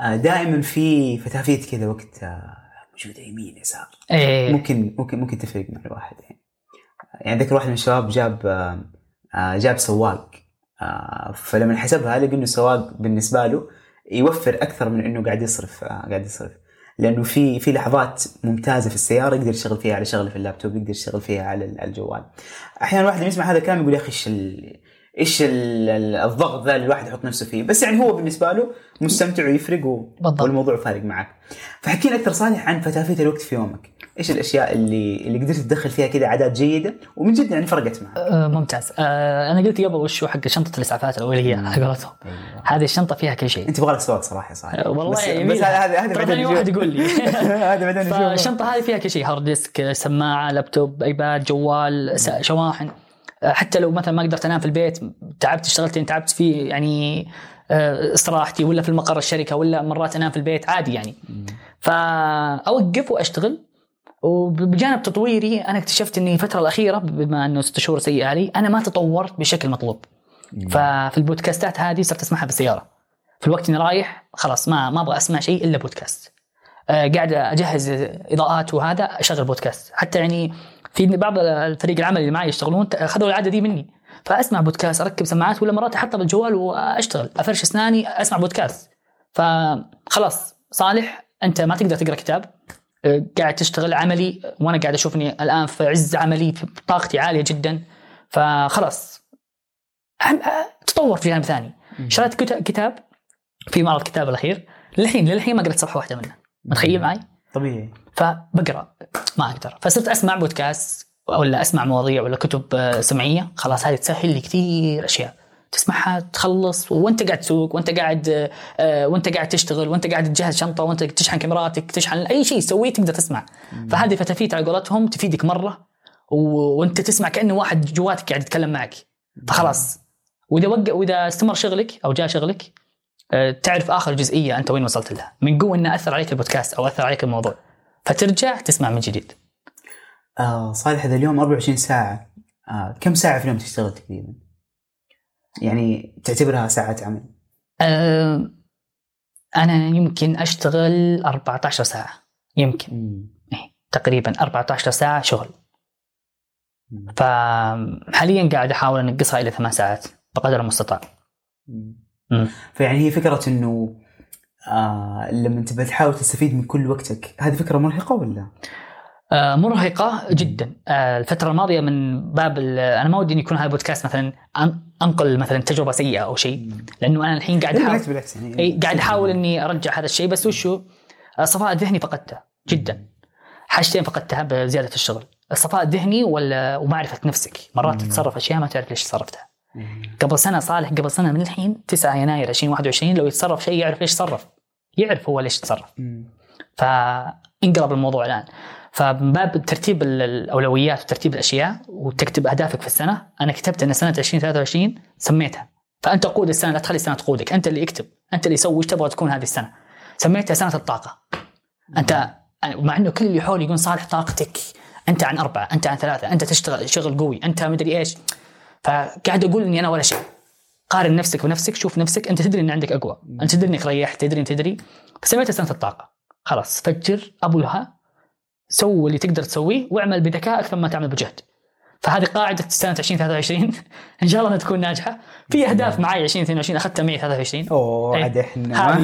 Speaker 2: آه دائما في فتافيت كذا وقت آه موجودة يمين يسار.
Speaker 1: إيه.
Speaker 2: ممكن ممكن ممكن تفرق مع الواحد يعني. يعني ذكر واحد من الشباب جاب آه آه جاب سواق. فلما حسبها لقى إنه السواق بالنسبة له يوفر أكثر من إنه قاعد يصرف آه قاعد يصرف. لأنه في في لحظات ممتازة في السيارة يقدر يشتغل فيها على شغله في اللابتوب يقدر يشتغل فيها على ال- الجوال. أحيانا الواحد لما يسمع هذا الكلام يقول يا أخي إيش ال- إيش ال- ال- الضغط ذا اللي الواحد يحط نفسه فيه. بس يعني هو بالنسبة له مستمتع ويفرق و... والموضوع فارق معك. فحكينا أكثر صالح عن فتافيت الوقت في يومك. إيش الأشياء اللي اللي قدرت تدخل فيها كذا عادات جيدة ومن جد يعني فرقت معك؟
Speaker 1: آه، ممتاز. آه، أنا قلت قبل وش حق شنطه الاسعافات الأولية على قولتهم. هذه الشنطة فيها كل شيء.
Speaker 2: أنت يبغى لك سواق صراحة صالح.
Speaker 1: آه، والله
Speaker 2: بس,
Speaker 1: يميل.
Speaker 2: بس هذا هذا هذا
Speaker 1: ترى
Speaker 2: بعدين
Speaker 1: واحد. يقول لي. (laughs)
Speaker 2: هذا بعدين نشوف
Speaker 1: فالشنطة هذه فيها كل شيء. hard disk سماعة laptop iPad جوال شواحن. حتى لو مثلا ما قدرت أنام في البيت تعبت اشتغلتين تعبت في يعني آه، استراحتي ولا في المقر الشركة ولا مرات أنام في البيت عادي يعني. فأوقف وأشتغل. وبجانب تطويري أنا اكتشفت إني الفترة الأخيرة بما إنه ست شهور سيئة علي أنا ما تطورت بشكل مطلوب. ففي البودكاستات هذه صرت أسمعها بالسياره في الوقت إني رايح خلاص ما ما أبغى أسمع شيء إلا بودكاست. آه، قاعد أجهز إضاءات وهذا أشغل بودكاست. حتى يعني في بعض الفريق العمل اللي معي يشتغلون اخذوا العادة دي مني. فأسمع بودكاست أركب سماعات ولا مرات احطها بالجوال وأشتغل. افرش أسناني أسمع بودكاست. فخلاص صالح أنت ما تقدر تقرأ كتاب. آه، قاعد تشتغل عملي وأنا قاعد أشوف اني الآن في عز عملي في طاقتي عالية جدا. فخلاص. آه، تطور في جانب ثاني. شريت كت- كتاب في معرض كتاب الأخير. للحين للحين ما قريت صفحة واحدة منه. متخيل معي؟
Speaker 2: طبيعي.
Speaker 1: فبقرأ ما أقدر. فصرت أسمع بودكاست ولا أسمع مواضيع ولا كتب آه، سمعية خلاص هذه تسهل لي كثير أشياء. تسمعها تخلص وانت قاعد تسوق وانت قاعد آه، آه، وانت قاعد تشتغل وانت قاعد تجهز شنطة وانت تشحن كاميراتك تشحن أي شيء تسويه تقدر تسمع. فهذه فتافيت على قولتهم تفيدك مرة وانت تسمع كانه واحد جواتك قاعد يتكلم معك. فخلاص. وإذا وق... وإذا استمر شغلك أو جاء شغلك تعرف آخر جزئية أنت وين وصلت لها. من قوة إنه أثر عليك البودكاست أو أثر عليك الموضوع. فترجع تسمع من جديد.
Speaker 2: آه صالح هذا اليوم 24 ساعة. آه كم ساعة في اليوم تشتغل تقريبا؟ يعني تعتبرها ساعات عمل.
Speaker 1: آه، أنا يمكن أشتغل 14 ساعة. يمكن. إيه، تقريبا 14 ساعة شغل. فحاليا قاعد أحاول أنقصها إلى ثمان ساعات بقدر المستطاع.
Speaker 2: فيعني هي فكرة إنه آه لما أنت بتحاول تستفيد من كل وقتك هذه فكرة مرهقة ولا؟
Speaker 1: آه، مرهقة جدا. آه، الفترة الماضية من باب أنا ما ودي إن يكون هذا البودكاست مثلا أن- أنقل مثلا تجربة سيئة أو شيء لأنه أنا الحين قاعد أحاول
Speaker 2: بالعكس يعني
Speaker 1: قاعد أحاول إني أرجع هذا الشيء. بس وشو؟ الصفاء الذهني فقدته جدا. حاجتين فقدتها بزيادة الشغل. الصفاء الذهني ولا ومعرفة نفسك. مرات تتصرف أشياء ما تعرف ليش تصرفتها. قبل سنة صالح قبل سنة من الحين 9 يناير 2021 لو يتصرف شيء يعرف ليش تصرف يعرف هو ليش تصرف. فانقلب الموضوع الآن. فمن باب ترتيب ال- الأولويات وترتيب الأشياء وتكتب أهدافك في السنة أنا كتبت إن سنة 2023 سميتها. فأنت قود السنة لا تخلي السنة تقودك. أنت اللي اكتب. أنت اللي سوي إيش تبغى تكون هذه السنة؟ سميتها سنة الطاقة. أنت مع إنه كل اللي حولي يقول صالح طاقتك. أنت عن أربعة أنت عن ثلاثة أنت تشتغل شغل قوي أنت مدري إيش. فقاعد أقول إني أنا ولا شيء. قارن نفسك بنفسك شوف نفسك أنت تدري إن عندك أقوى. أنت تدري إنك ريحت تدري تدري. فسميتها سنه الطاقة. خلاص فجر أبوها سوي اللي تقدر تسويه واعمل بذكاء أكثر ما تعمل بجهد. فهذه قاعدة سنة 2023 (laughs) إن شاء الله انها تكون ناجحة. في أهداف معي 2022 أخذتها معي 23
Speaker 2: أوه
Speaker 1: إيه.
Speaker 2: عاد إحنا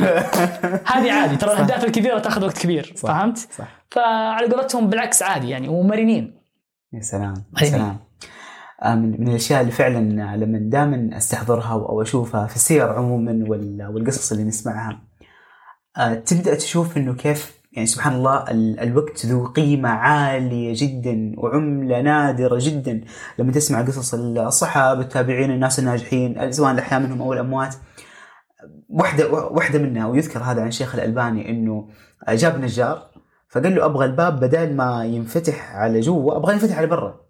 Speaker 1: هذه عادي. ترى الأهداف الكبيرة تأخذ وقت كبير.
Speaker 2: صح.
Speaker 1: فهمت؟
Speaker 2: صح.
Speaker 1: فعلى قولتهم بالعكس عادي يعني ومرنين.
Speaker 2: يا سلام يا. سلام. من من الأشياء اللي فعلا لما دائما أستحضرها أو أشوفها في السير عموما وال- والقصص اللي نسمعها آه، تبدأ تشوف إنه كيف يعني سبحان الله ال- الوقت ذو قيمة عالية جدا وعملة نادرة جدا. لما تسمع قصص الصحابة التابعين الناس الناجحين سواء الأحياء منهم أو الأموات واحدة واحدة منها ويذكر هذا عن الشيخ الألباني إنه جاب نجار فقال له أبغى الباب بدل ما ينفتح على جوا أبغى ينفتح على برا.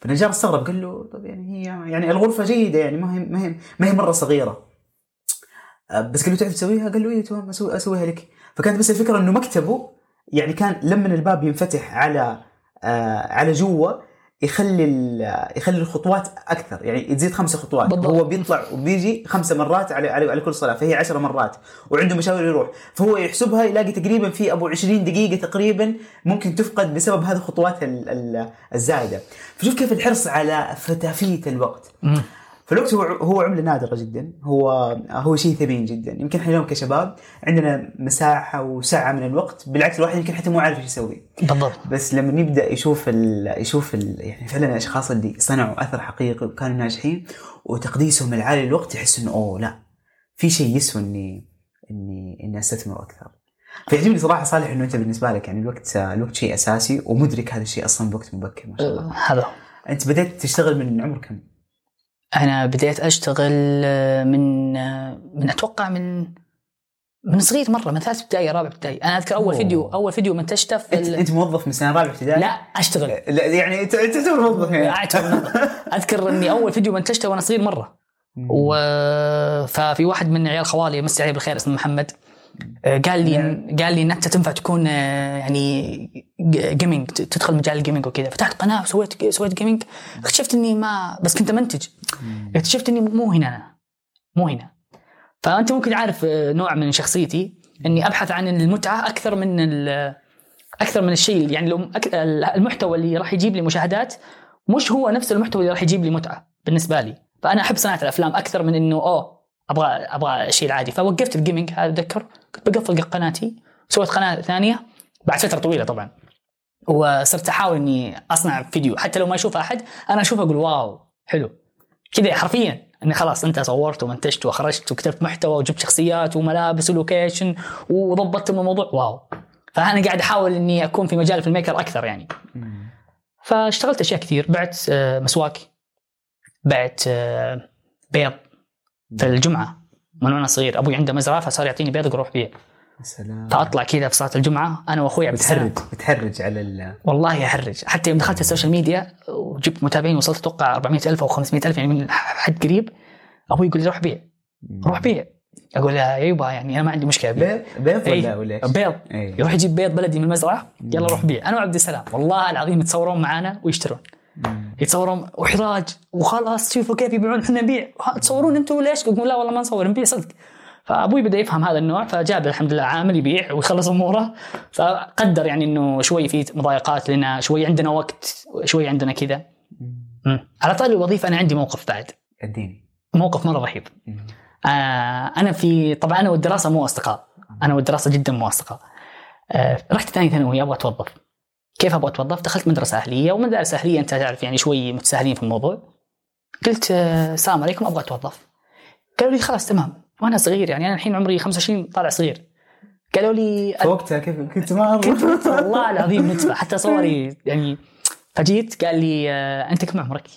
Speaker 2: فالنجار استغرب قال له طب يعني هي يعني الغرفة جيدة يعني ما هي ما هي ما هي مرة صغيرة آه، بس قال له تعرف تسويها؟ قال له إيه تمام أسوي أسويها لك فكانت بس الفكرة إنه مكتبه يعني كان لما الباب ينفتح على آه على جوا يخلي يخلي الخطوات أكثر. يعني تزيد خمسة خطوات.
Speaker 1: بالضبط.
Speaker 2: هو بيطلع وبيجي خمسة مرات على على, على كل صلاة فهي عشرة مرات. وعنده مشاوير يروح. فهو يحسبها يلاقي تقريبا في أبو 20 دقيقة تقريبا ممكن تفقد بسبب هذه الخطوات ال- ال- الزايدة. فشوف كيف الحرص على فتافيت الوقت.
Speaker 1: مم.
Speaker 2: فالوقت هو هو عملة نادرة جدا. هو هو شيء ثمين جدا. يمكن إحنا اليوم كشباب عندنا مساحة وسعة من الوقت. بالعكس الواحد يمكن حتى مو عارف إيش يسوي.
Speaker 1: بالضبط.
Speaker 2: بس لما يبدأ يشوف ال يشوف ال يعني فعلا الأشخاص اللي صنعوا أثر حقيقي وكانوا ناجحين وتقديسهم العالي للوقت يحس إنه أوه لا. في شيء يسوى إني إني إني أستثمر أكثر. فيعجبني صراحة صالح إنه أنت بالنسبة لك يعني الوقت الوقت شيء أساسي ومدرك هذا الشيء أصلا بوقت مبكر ما شاء الله.
Speaker 1: هو.
Speaker 2: أنت بديت تشتغل من عمر كم؟
Speaker 1: أنا بديت أشتغل آه، من آه، من أتوقع من من صغير مرة من ثالث ابتدائي رابع ابتدائي. أنا أذكر أول
Speaker 2: أوه.
Speaker 1: فيديو أول فيديو منتجته في
Speaker 2: أنت
Speaker 1: ال...
Speaker 2: أنت موظف من سنة رابعه ابتدائي؟
Speaker 1: لا أشتغل.
Speaker 2: لا يعني انت أنت تعتبر موظف يعني. (laughs)
Speaker 1: أذكر إني أول فيديو منتجته وأنا صغير مرة. و... ففي واحد من عيال خوالي يمسي عليه بالخير اسمه محمد. آه، قال لي قال لي إن أنت تنفع تكون آه، يعني gaming تدخل مجال ال gaming وكذا. فتحت قناة وسويت سويت gaming اكتشفت إني ما بس كنت منتج. اكتشفت إني مو هنا أنا. مو هنا. فأنت ممكن عارف آه، نوع من شخصيتي إني أبحث عن المتعة أكثر من أكثر من الشيء. يعني المحتوى اللي راح يجيب لي مشاهدات مش هو نفس المحتوى اللي راح يجيب لي متعة بالنسبة لي. فأنا أحب صناعة الأفلام أكثر من إنه أوه أبغى أبغى الشيء العادي. فوقفت ال gaming هذا أتذكر. كنت بقفل قناتي سويت قناة ثانية بعد فترة طويلة طبعا. وصرت أحاول إني أصنع فيديو. حتى لو ما يشوفه أحد أنا أشوفه أقول wow حلو. كذا حرفيا. إني خلاص أنت صورت ومنتجت وخرجت وكتبت محتوى وجبت شخصيات وملابس و location وضبطت الموضوع. wow. فأنا قاعد أحاول إني أكون في مجال في ال maker أكثر يعني. فاشتغلت أشياء كثير. بعت آه، مسواك. بعت آه، بيض. في الجمعة. من وأنا صغير. أبوي عنده مزرعة فصار يعطيني بيض أروح بيع.
Speaker 2: يا سلام.
Speaker 1: فأطلع كذا في صلاة الجمعة أنا وأخوي
Speaker 2: بتحرج بتحرج على ال
Speaker 1: والله احرج حتى يوم دخلت ال social media وجبت متابعين وصلت أتوقع 400 ألف أو 500 ألف يعني من حد قريب. أبوي يقول لي روح بيع. روح بيع. أقول له يبا يعني أنا ما عندي مشكلة.
Speaker 2: بيض بيض ولا
Speaker 1: إيه.
Speaker 2: ولا إيش؟
Speaker 1: بيض.
Speaker 2: إيه.
Speaker 1: يروح يجيب بيض بلدي من المزرعة يلا روح بيع. أنا وعبد السلام. والله العظيم يتصورون معانا ويشترون.
Speaker 2: مم.
Speaker 1: يتصورون واحراج وخلاص شوفوا كيف يبيعون إحنا نبيع. تصورون أنتم ليش؟ يقول لا والله ما نصور نبيع صدق. فأبوي بدأ يفهم هذا النوع فجاب الحمد لله عامل يبيع ويخلص أموره. فقدر يعني إنه شوي في مضايقات لنا شوي عندنا وقت شوي عندنا كذا. على طاري الوظيفة أنا عندي موقف بعد.
Speaker 2: اديني.
Speaker 1: موقف مرة رهيب. آه أنا في طبعا أنا والدراسة مو أصدقاء. أنا والدراسة جدا مو أصدقاء. آه رحت ثاني ثانوي أبغى أتوظف. كيف أبغى أتوظف؟ دخلت مدرسة أهلية ومدارس أهلية أنت تعرف يعني شوي متساهلين في الموضوع. قلت آه، السلام عليكم أبغى أتوظف. قالوا لي خلاص تمام. وأنا صغير يعني أنا الحين عمري 25 طالع صغير. قالوا لي
Speaker 2: فوقتها كيف؟ كنت ما
Speaker 1: كنت (laughs) والله العظيم نتفه حتى صوري يعني فجيت قال لي آه، أنت كم عمرك؟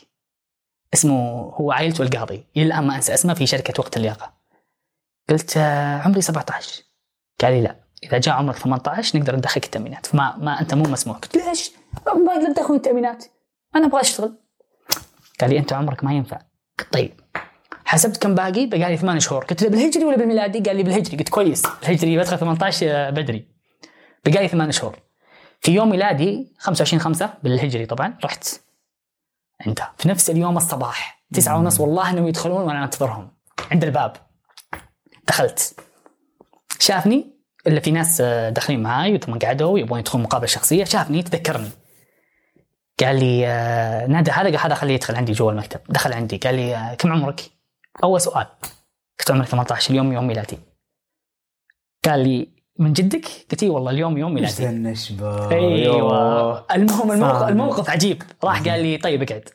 Speaker 1: اسمه هو عائلته القاضي. إلى الآن ما أنسى اسمه في شركة وقت اللياقة. قلت آه، عمري 17 قال لي لا. إذا جاء عمرك 18 نقدر ندخلك التأمينات. فما ما أنت مو مسموح. قلت ليش؟ ما أقدر أدخل التأمينات. أنا أبغى أشتغل. قال لي أنت عمرك ما ينفع. قلت طيب. حسبت كم باقي؟ بقى لي ثمان شهور. قلت له بالهجري ولا بالميلادي؟ قال لي بالهجري. قلت كويس. الهجري بدخل 18 بدري. بقى لي ثمان شهور. في يوم ميلادي 25 5 بالهجري طبعا رحت. عنده في نفس اليوم الصباح. تسعة ونص والله إنهم يدخلون وأنا أنتظرهم. عند الباب. دخلت. شافني. إلا في ناس آه، داخلين معاي ثم قعدوا يبغون يدخلون مقابلة شخصية شافني تذكرني. قال لي آه، نادى هذا هذا خليه يدخل عندي جوا المكتب. دخل عندي قال لي آه، كم عمرك؟ أول سؤال. قلت عمري 18 اليوم يوم ميلادي. قال لي من جدك؟ قلت إي والله اليوم يوم ميلادي.
Speaker 2: ذا النشبة؟
Speaker 1: أيوه. المهم الموقف. الموقف عجيب. راح قال لي طيب اقعد.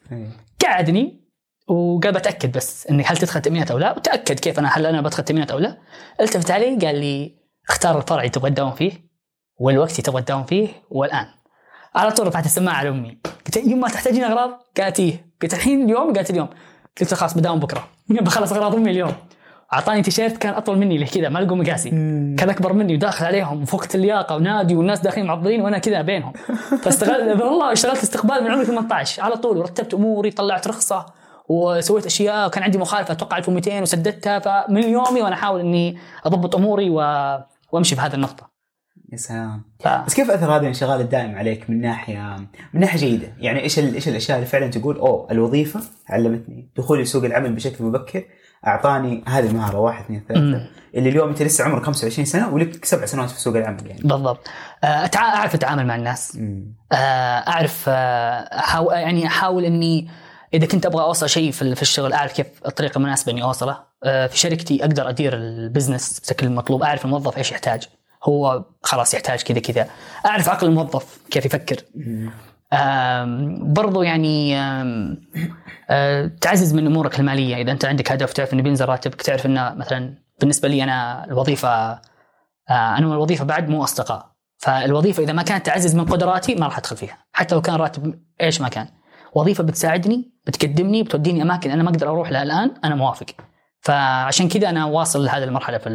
Speaker 1: قعدني وقال بتأكد بس إني هل تدخل تأمينات أو لا؟ وتأكد كيف أنا هل أنا بدخل تأمينات أو لا؟ التفت علي قال لي اختار الفرع اللي تبغى تداوم فيه والوقت اللي تبغى تداوم فيه والآن. على طول رفعت السماعة على أمي. قلت يما تحتاجين أغراض؟ قالت إيه. قلت الحين اليوم؟ قالت اليوم. قلت خلاص بداوم بكرة. (laughs) بخلص أغراض أمي اليوم. أعطاني تيشيرت كان أطول مني كذا؟ ما لقوا مقاسي. كان أكبر مني وداخل عليهم وفقت اللياقة ونادي والناس داخلين معضلين وأنا كذا بينهم. (laughs) فاستغل والله اشتغلت استقبال من عمري 18 على طول ورتبت أموري طلعت رخصة وسويت أشياء وكان عندي مخالفة أتوقع 1200 وسددتها فمن يومي وأنا أحاول إني أضبط أموري و... وامشي بهذه النقطة
Speaker 2: يا سلام
Speaker 1: ف...
Speaker 2: بس كيف أثر هذا الانشغال الدائم عليك من ناحية من ناحية جيدة؟ يعني إيش ال- إيش الأشياء اللي فعلا تقول أوه الوظيفة علمتني دخولي سوق العمل بشكل مبكر أعطاني هذه المهارة واحد اثنين
Speaker 1: ثلاثة.
Speaker 2: اللي اليوم أنت لسه عمرك 25 سنة ولك سبع سنوات في سوق العمل يعني.
Speaker 1: بالضبط آه، أتع... أعرف أتعامل مع الناس
Speaker 2: مم.
Speaker 1: آه، أعرف آه، أحاول يعني أحاول إني إذا كنت أبغى أوصل شيء في في الشغل أعرف كيف الطريقة المناسبة إني أوصله في شركتي أقدر أدير البزنس بشكل المطلوب أعرف الموظف إيش يحتاج. هو خلاص يحتاج كذا كذا. أعرف عقل الموظف كيف يفكر. برضو يعني آه، تعزز من أمورك المالية. إذا أنت عندك هدف تعرف إنه بينزل راتبك تعرف إنه مثلا بالنسبة لي أنا الوظيفة آه، أنا والوظيفه بعد مو أصدقاء. فالوظيفة إذا ما كانت تعزز من قدراتي ما راح أدخل فيها. حتى لو كان راتب إيش ما كان. وظيفة بتساعدني بتقدمني بتوديني أماكن أنا ما أقدر أروح لها الآن أنا موافق. فعشان كذا أنا واصل لهذه المرحلة في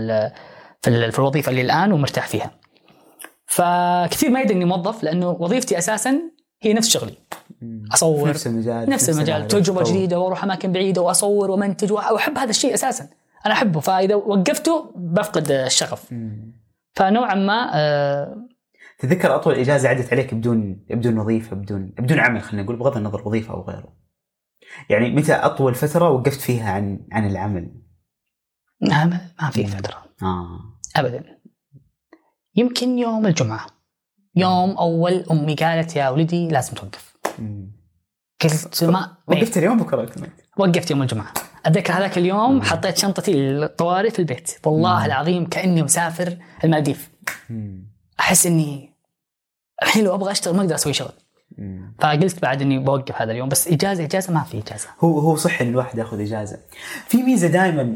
Speaker 1: في, ال- في الوظيفة اللي الآن ومرتاح فيها فكثير ما يدري إني موظف لأنه وظيفتي أساسا هي نفس شغلي. أصور
Speaker 2: نفس المجال
Speaker 1: نفس المجال.
Speaker 2: تجربة.
Speaker 1: جديدة وأروح أماكن بعيدة وأصور ومنتج وأحب هذا الشيء أساسا أنا أحبه فإذا وقفته بفقد الشغف. فنوعا ما آه،
Speaker 2: تذكر أطول إجازة عدت عليك بدون بدون وظيفة بدون بدون عمل خلينا نقول بغض النظر وظيفة أو غيره. يعني متى أطول فترة وقفت فيها عن عن العمل؟
Speaker 1: ما ما في فترة.
Speaker 2: آه.
Speaker 1: ابدا. يمكن يوم الجمعة. يوم أول أمي قالت يا ولدي لازم توقف. قلت ما
Speaker 2: وقفت اليوم بكرة كمان.
Speaker 1: وقفت يوم الجمعة. أتذكر هذاك اليوم حطيت شنطتي الطوارئ في البيت. والله
Speaker 2: مم.
Speaker 1: العظيم كأني مسافر المالديف. أحس إني الحين لو أبغى أشتغل ما أقدر أسوي شغل. فقلت بعد إني بوقف هذا اليوم بس إجازة إجازة ما في إجازة
Speaker 2: هو هو صح إن الواحد ياخذ إجازة. في ميزة دائما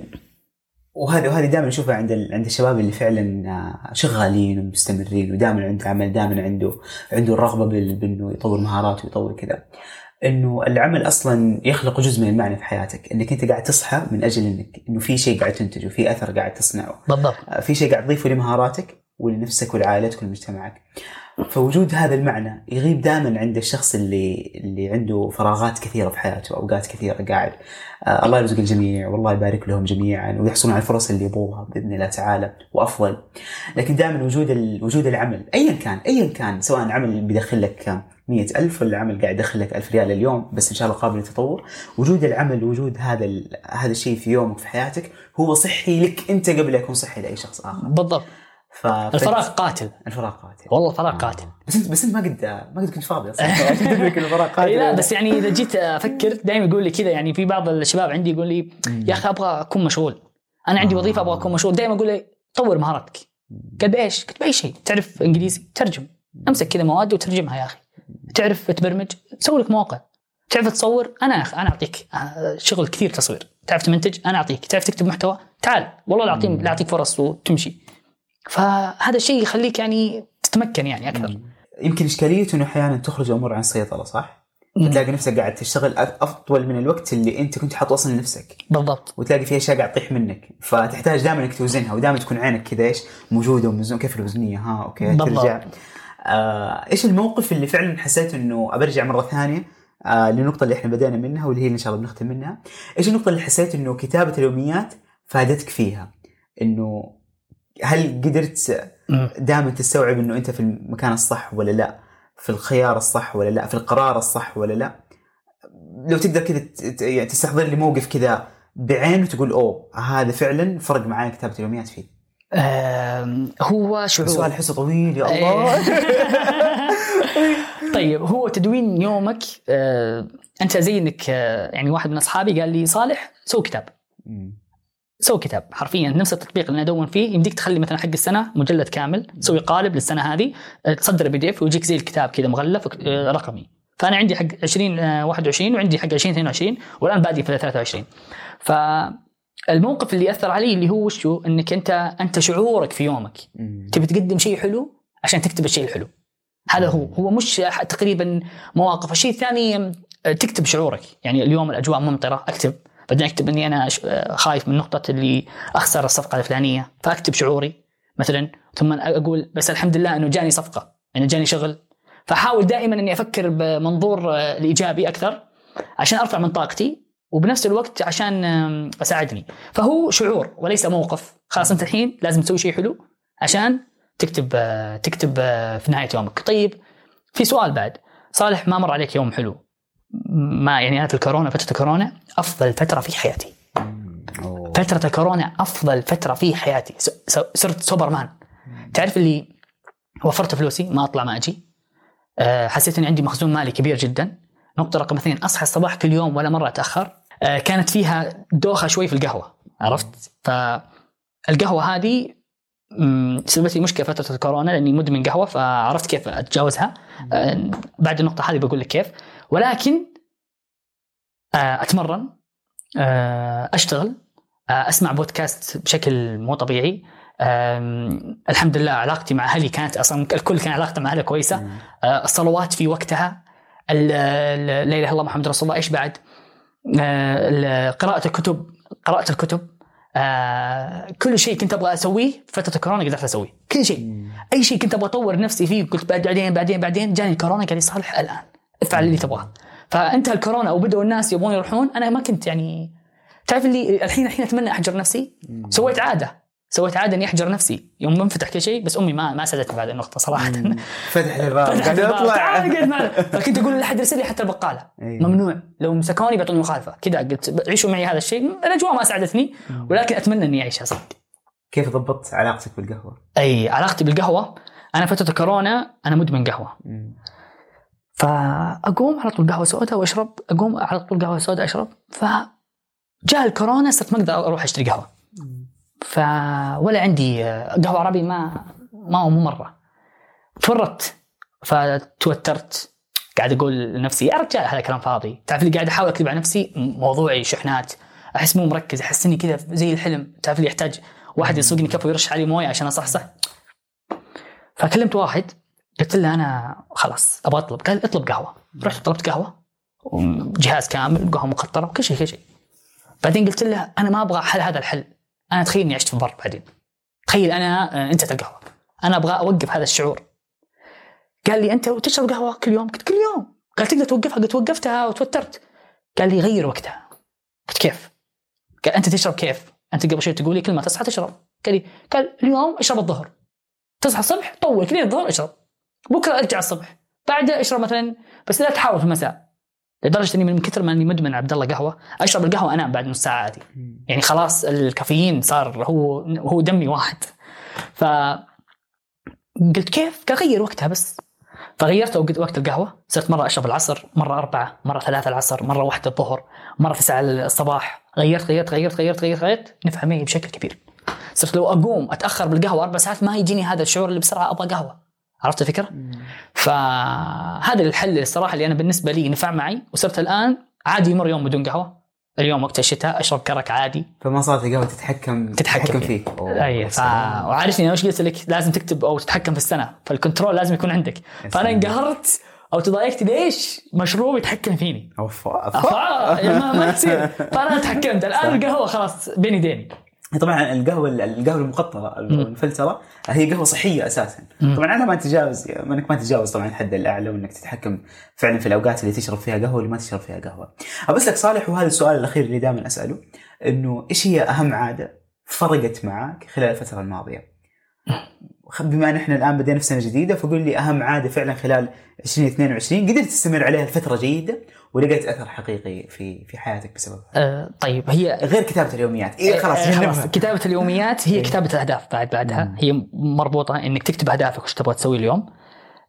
Speaker 2: وهذه وهذه دائما نشوفها عند عند الشباب اللي فعلا آه، شغالين ومستمرين ودائما عنده عمل دائما عنده عنده الرغبة بال- بإنه يطور مهاراته ويطور كذا. إنه العمل أصلا يخلق جزء من المعنى في حياتك، إنك أنت قاعد تصحى من أجل إنك إنه في شيء قاعد تنتجه، في أثر قاعد تصنعه.
Speaker 1: بالضبط
Speaker 2: آه، في شيء قاعد تضيفه لمهاراتك ولنفسك ولعائلتك ولمجتمعك. فوجود هذا المعنى يغيب دائما عند الشخص اللي اللي عنده فراغات كثيرة في حياته، أوقات كثيرة قاعد آه الله يرزق الجميع والله يبارك لهم جميعا ويحصلون على الفرص اللي يبغوها بإذن الله تعالى وأفضل. لكن دائما وجود. وجود العمل ايا كان ايا كان سواء عمل بيدخل لك مئة ألف ولا عمل قاعد يدخل لك ألف ريال اليوم بس إن شاء الله قابل للتطور وجود العمل وجود هذا. هذا الشيء في يومك في حياتك هو صحي لك أنت قبل يكون صحي لأي شخص آخر
Speaker 1: بالضبط
Speaker 2: ف...
Speaker 1: الفراغ قاتل.
Speaker 2: الفراغ قاتل.
Speaker 1: والله الفراغ قاتل.
Speaker 2: بس انت بس انت ما قد ما قد كنت فاضي أصلا. (laughs) (laughs) الفراغ قاتل.
Speaker 1: اي لا بس يعني إذا جيت أفكر دائما يقول لي كذا يعني في بعض الشباب عندي يقول لي يا أخي أبغى أكون مشغول. أنا عندي
Speaker 2: آه.
Speaker 1: وظيفة أبغى أكون مشغول. دائما أقول لي طور مهاراتك قد إيش؟ قلت بأي شيء. تعرف إنجليزي؟ ترجم. أمسك كذا مواد وترجمها يا أخي. تعرف تبرمج؟ سوي لك موقع. تعرف تصور؟ أنا أنا أعطيك آه، شغل كثير تصوير. تعرف تمنتج؟ أنا أعطيك. تعرف تكتب محتوى؟ تعال. والله لا اعطيك لا أعطيك فرص وتمشي. فهذا الشيء يخليك يعني تتمكن يعني أكثر.
Speaker 2: يمكن إشكاليته إنه أحيانا تخرج الأمور عن السيطرة صح؟ تلاقي نفسك قاعد تشتغل اطول من الوقت اللي أنت كنت حاطه أصلا لنفسك.
Speaker 1: بالضبط.
Speaker 2: وتلاقي في أشياء قاعد تطيح منك. فتحتاج دائما إنك توزنها ودائما تكون عينك كذا إيش؟ موجودة وموزون كيف الوزنية؟ ها أوكي
Speaker 1: بالضبط.
Speaker 2: ترجع آه إيش الموقف اللي فعلا حسيت إنه ابرجع مرة ثانية؟ آه للنقطه اللي إحنا بدينا منها واللي هي إن شاء الله بنختم منها. إيش النقطة اللي حسيت إنه كتابة اليوميات فادتك فيها؟ إنه هل قدرت. دائما تستوعب إنه أنت في المكان الصح ولا لا؟ في الخيار الصح ولا لا؟ في القرار الصح ولا لا؟ لو تقدر كذا يعني تستحضر لي موقف كذا بعين وتقول أوه هذا فعلا فرق معي كتابة اليوميات فيه.
Speaker 1: هو شعور.
Speaker 2: سؤال حسه طويل يا الله. (laughs)
Speaker 1: طيب هو تدوين يومك آه، أنت زي انك آه، يعني واحد من أصحابي قال لي صالح سوي كتاب. سوي كتاب حرفيا نفس التطبيق اللي أنا أدون فيه يمديك تخلي مثلا حق السنة مجلد كامل تسوي قالب للسنة هذه آه، تصدر PDF ويجيك زي الكتاب كذا مغلف آه، رقمي. فأنا عندي حق 20 آه، 21 وعندي حق 20 22 والآن بادي في 23 فالموقف اللي اثر علي اللي هو وشو إنك أنت أنت شعورك في يومك. تبي تقدم شيء حلو عشان تكتب الشيء الحلو. هذا هو. هو مش تقريبا مواقف. الشيء الثاني تكتب شعورك. يعني اليوم الأجواء ممطرة أكتب. بعدين اكتب اني أنا خايف من نقطة اللي أخسر الصفقة الفلانية فأكتب شعوري مثلا ثم أقول بس الحمد لله إنه جاني صفقة يعني جاني شغل. فأحاول دائما إني أفكر بمنظور الايجابي أكثر عشان أرفع من طاقتي وبنفس الوقت عشان أساعدني. فهو شعور وليس موقف. خلاص أنت الحين لازم تسوي شيء حلو عشان تكتب آه، تكتب آه، في نهاية يومك. طيب في سؤال بعد. صالح ما مر عليك يوم حلو. ما يعني أنا في الكورونا فترة الكورونا أفضل فترة في حياتي. فترة الكورونا أفضل فترة في حياتي. صرت سوبرمان. تعرف اللي وفرت فلوسي ما أطلع ما أجي. أه، حسيت إني عندي مخزون مالي كبير جدا. نقطة رقم اثنين أصحى الصباح كل يوم ولا مرة أتأخر. أه، كانت فيها دوخة شوي في القهوة عرفت؟ فالقهوة هذه سببت لي مشكلة فترة الكورونا لأني مدمن قهوة فعرفت كيف أتجاوزها. أه، بعد النقطة هذه بقول لك كيف. ولكن أه، أتمرن أه، أشتغل أسمع بودكاست بشكل مو طبيعي. الحمد لله علاقتي مع أهلي كانت أصلا الكل كان علاقته مع أهله كويسة. الصلوات في وقتها لا إله إلا الله محمد رسول الله إيش بعد؟ قراءة الكتب قراءة الكتب. أه، كل شيء كنت أبغى أسويه في فترة الكورونا قدرت أسويه. كل شيء. أي شيء كنت أبغى أطور نفسي فيه قلت بعدين بعدين بعدين جاني الكورونا قال لي صالح الآن. افعل اللي تبغاه. فانتهى الكورونا وبدأوا الناس يبغون يروحون. أنا ما كنت يعني تعرف اللي الحين الحين أتمنى أحجر نفسي. سويت عادة. سويت عادة إني أحجر نفسي. يوم منفتح كل شيء بس أمي ما ما ساعدتني في هذه النقطة صراحة. (laughs)
Speaker 2: فتح الباب. قاعد اطلع (laughs)
Speaker 1: فكنت أقول لأحد يرسل لي حتى البقالة.
Speaker 2: أي.
Speaker 1: ممنوع. لو مسكوني بيعطوني مخالفة. كذا قلت عيشوا معي هذا الشيء. الأجواء ما ساعدتني ولكن أتمنى إني أعيشها صدق.
Speaker 2: كيف ضبطت علاقتك بالقهوة؟
Speaker 1: أي علاقتي بالقهوة. أنا فترة الكورونا أنا مدمن قهوة. فأقوم على طول قهوة سوداء وأشرب. أقوم على طول قهوة سوداء أشرب. فجاء الكورونا صرت ما أقدر أروح أشتري قهوة. ف ولا عندي قهوة عربي ما ما هو مو مرة. تورطت فتوترت. قاعد أقول لنفسي يا رجال هذا كلام فاضي. تعرف اللي قاعد أحاول أكذب على نفسي؟ موضوعي شحنات. أحس مو مركز أحس إني كذا زي الحلم. تعرف اللي يحتاج واحد يسوقني كف ويرش علي موية عشان أصحصح؟ فكلمت واحد قلت له أنا خلاص أبغى أطلب. قال اطلب قهوة. رحت طلبت قهوة. جهاز كامل قهوة مقطره وكل شيء كل شيء. بعدين قلت له أنا ما أبغى حل هذا الحل. أنا تخيل إني عشت في البر بعدين. تخيل أنا آه، انتهت القهوه أنا أبغى أوقف هذا الشعور. قال لي أنت تشرب قهوة كل يوم؟ قلت كل يوم. قال تقدر توقفها؟ قلت وقفتها وتوترت. قال لي غير وقتها. قلت كيف؟ قال أنت تشرب كيف؟ أنت قبل شوي تقول لي كل ما تصحى تشرب. قال لي قال اليوم اشرب الظهر. تصحى الصبح طول كثير الظهر اشرب. بكرة ارجع الصبح. بعدها اشرب مثلا بس لا تحاول في المساء. لدرجة إني من كثر ما إني مدمن عبد الله قهوة أشرب القهوة أنام بعد نص ساعة عادي. يعني خلاص الكافيين صار هو هو دمي واحد. ف قلت كيف؟ قال غير وقتها بس. فغيرت وقت وقت القهوة. صرت مرة أشرب العصر مرة أربعة مرة ثلاثة العصر مرة واحدة الظهر مرة تسعة الصباح. غيرت غيرت غيرت غيرت غيرت غيرت نفع معي بشكل كبير. صرت لو أقوم أتأخر بالقهوة أربع ساعات ما يجيني هذا الشعور اللي بسرعة أبغى قهوة. عرفت الفكرة؟ فهذا الحل الصراحة اللي أنا بالنسبة لي نفع معي وصرت الآن عادي يمر يوم بدون قهوة. اليوم وقت الشتاء أشرب كرك عادي.
Speaker 2: فما صارت القهوة تتحكم
Speaker 1: تتحكم
Speaker 2: فيك.
Speaker 1: أي ف... وعارفني أنا وش قلت لك؟ لازم تكتب أو تتحكم في السنة. فال control لازم يكون عندك. فأنا انقهرت أو تضايقت ليش مشروب يتحكم فيني.
Speaker 2: اوف
Speaker 1: ما, ما يصير. فأنا تحكمت. الآن القهوة خلاص بيني ديني
Speaker 2: طبعا القهوة القهوة المقطرة المفلترة هي قهوة صحية أساسا طبعا على ما تتجاوز أنك ما تتجاوز طبعا الحد الأعلى وأنك تتحكم فعلا في الأوقات اللي تشرب فيها قهوة واللي ما تشرب فيها قهوة. بس لك صالح وهذا السؤال الأخير اللي دائما أسأله إنه إيش هي أهم عادة فرقت معك خلال الفترة الماضية؟ بما ان إحنا الآن بدينا في سنة جديدة فقول لي أهم عادة فعلا خلال 2022 قدرت تستمر عليها لفترة جيدة ولقيت أثر حقيقي في في حياتك بسببها
Speaker 1: آه طيب هي
Speaker 2: غير كتابة اليوميات. إيه خلاص
Speaker 1: آه،
Speaker 2: جنبها.
Speaker 1: كتابة اليوميات هي
Speaker 2: إيه.
Speaker 1: كتابة الأهداف بعد بعدها. هي مربوطة إنك تكتب أهدافك وش تبغى تسوي اليوم.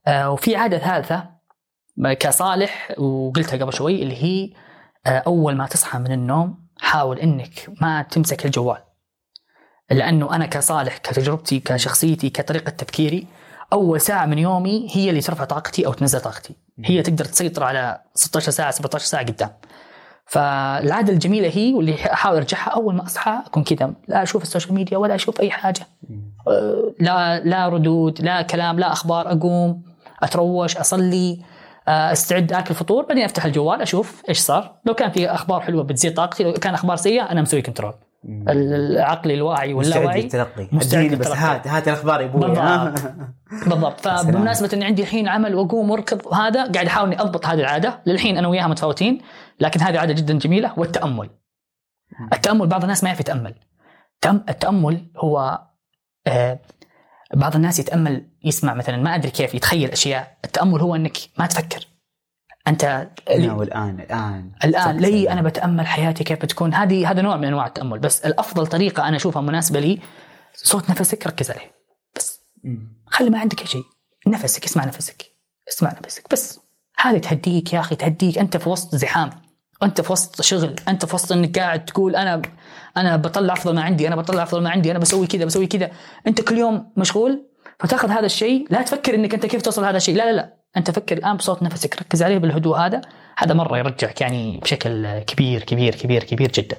Speaker 1: آه وفي عادة ثالثة كصالح وقلتها قبل شوي اللي هي آه أول ما تصحى من النوم حاول إنك ما تمسك الجوال. لأنه أنا كصالح كتجربتي كشخصيتي كطريقة تفكيري أول ساعة من يومي هي اللي ترفع طاقتي أو تنزل طاقتي. هي تقدر تسيطر على 16 ساعة 17 ساعة قدام. فالعادة الجميلة هي واللي أحاول أرجعها أول ما أصحى أكون كذا. لا أشوف ال social media ولا أشوف أي حاجة. أه، لا لا ردود لا كلام لا أخبار أقوم أتروش أصلي أه، أستعد أكل فطور بعدين أفتح الجوال أشوف إيش صار. لو كان في أخبار حلوة بتزيد طاقتي لو كان أخبار سيئة أنا مسوي كنترول العقل الواعي
Speaker 2: مستعد
Speaker 1: واللاواعي
Speaker 2: للتلقي.
Speaker 1: مستعد
Speaker 2: بس. هات هات الأخبار يا أبوي.
Speaker 1: بالضبط. (laughs) بالضبط. فبمناسبة إني عندي الحين عمل وأقوم وأركض هذا قاعد أحاول إني أضبط هذه العادة. للحين أنا وياها متفاوتين لكن هذه عادة جدا جميلة والتامل التأمل. بعض الناس ما يعرف يتأمل. تأم- التأمل هو آه بعض الناس يتأمل يسمع مثلا ما أدري كيف يتخيل أشياء. التأمل هو إنك ما تفكر. أنت
Speaker 2: هنا والآن
Speaker 1: الآن.
Speaker 2: الآن
Speaker 1: لي. أنا بتأمل حياتي كيف بتكون. هذه هذا نوع من أنواع التأمل بس الأفضل طريقة أنا أشوفها مناسبة لي صوت نفسك ركز عليه. بس. خلي ما عندك شيء. نفسك اسمع نفسك. اسمع نفسك. بس. هذه تهديك يا أخي تهديك. أنت في وسط زحام. أنت في وسط شغل. أنت في وسط إنك قاعد تقول أنا أنا بطلع أفضل ما عندي أنا بطلع أفضل ما عندي أنا بسوي كذا بسوي كذا. أنت كل يوم مشغول فتاخذ هذا الشيء. لا تفكر إنك أنت كيف توصل هذا الشيء. لا لا لا. أنت فكر الآن بصوت نفسك ركز عليه بالهدوء هذا. هذا مرة يرجعك يعني بشكل كبير كبير كبير كبير جدا.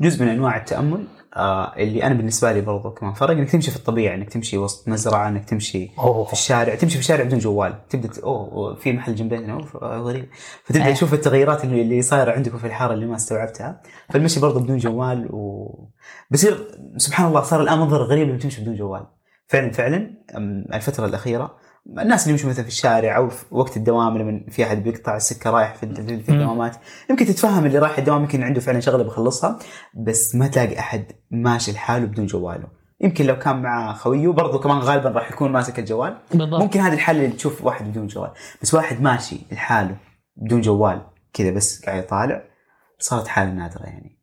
Speaker 2: جزء من أنواع التأمل آه اللي أنا بالنسبة لي برضو كمان فرق إنك تمشي في الطبيعة إنك تمشي وسط مزرعة إنك تمشي
Speaker 1: أوه.
Speaker 2: في الشارع تمشي في الشارع بدون جوال. تبدأ أوه في محل جنب بيتنا أوه آه، غريب. فتبدأ
Speaker 1: إيه.
Speaker 2: تشوف التغيرات اللي, اللي صايرة عندكم في الحارة اللي ما استوعبتها. فالمشي برضو بدون جوال و بصير سبحان الله صار الآن منظر غريب لما تمشي بدون جوال. فعلا فعلا الفترة الأخيرة الناس اللي يمشوا مثلا في الشارع أو في وقت الدوام لما في أحد بيقطع السكة رايح في. الدوامات. يمكن تتفهم اللي رايح الدوام يمكن عنده فعلا شغلة بيخلصها بس ما تلاقي أحد ماشي لحاله بدون جواله. يمكن لو كان مع خويه برضه كمان غالبا راح يكون ماسك الجوال.
Speaker 1: بالضبط.
Speaker 2: ممكن هذا الحل اللي تشوف واحد بدون جوال. بس واحد ماشي لحاله بدون جوال كذا بس قاعد يطالع صارت حالة نادرة يعني.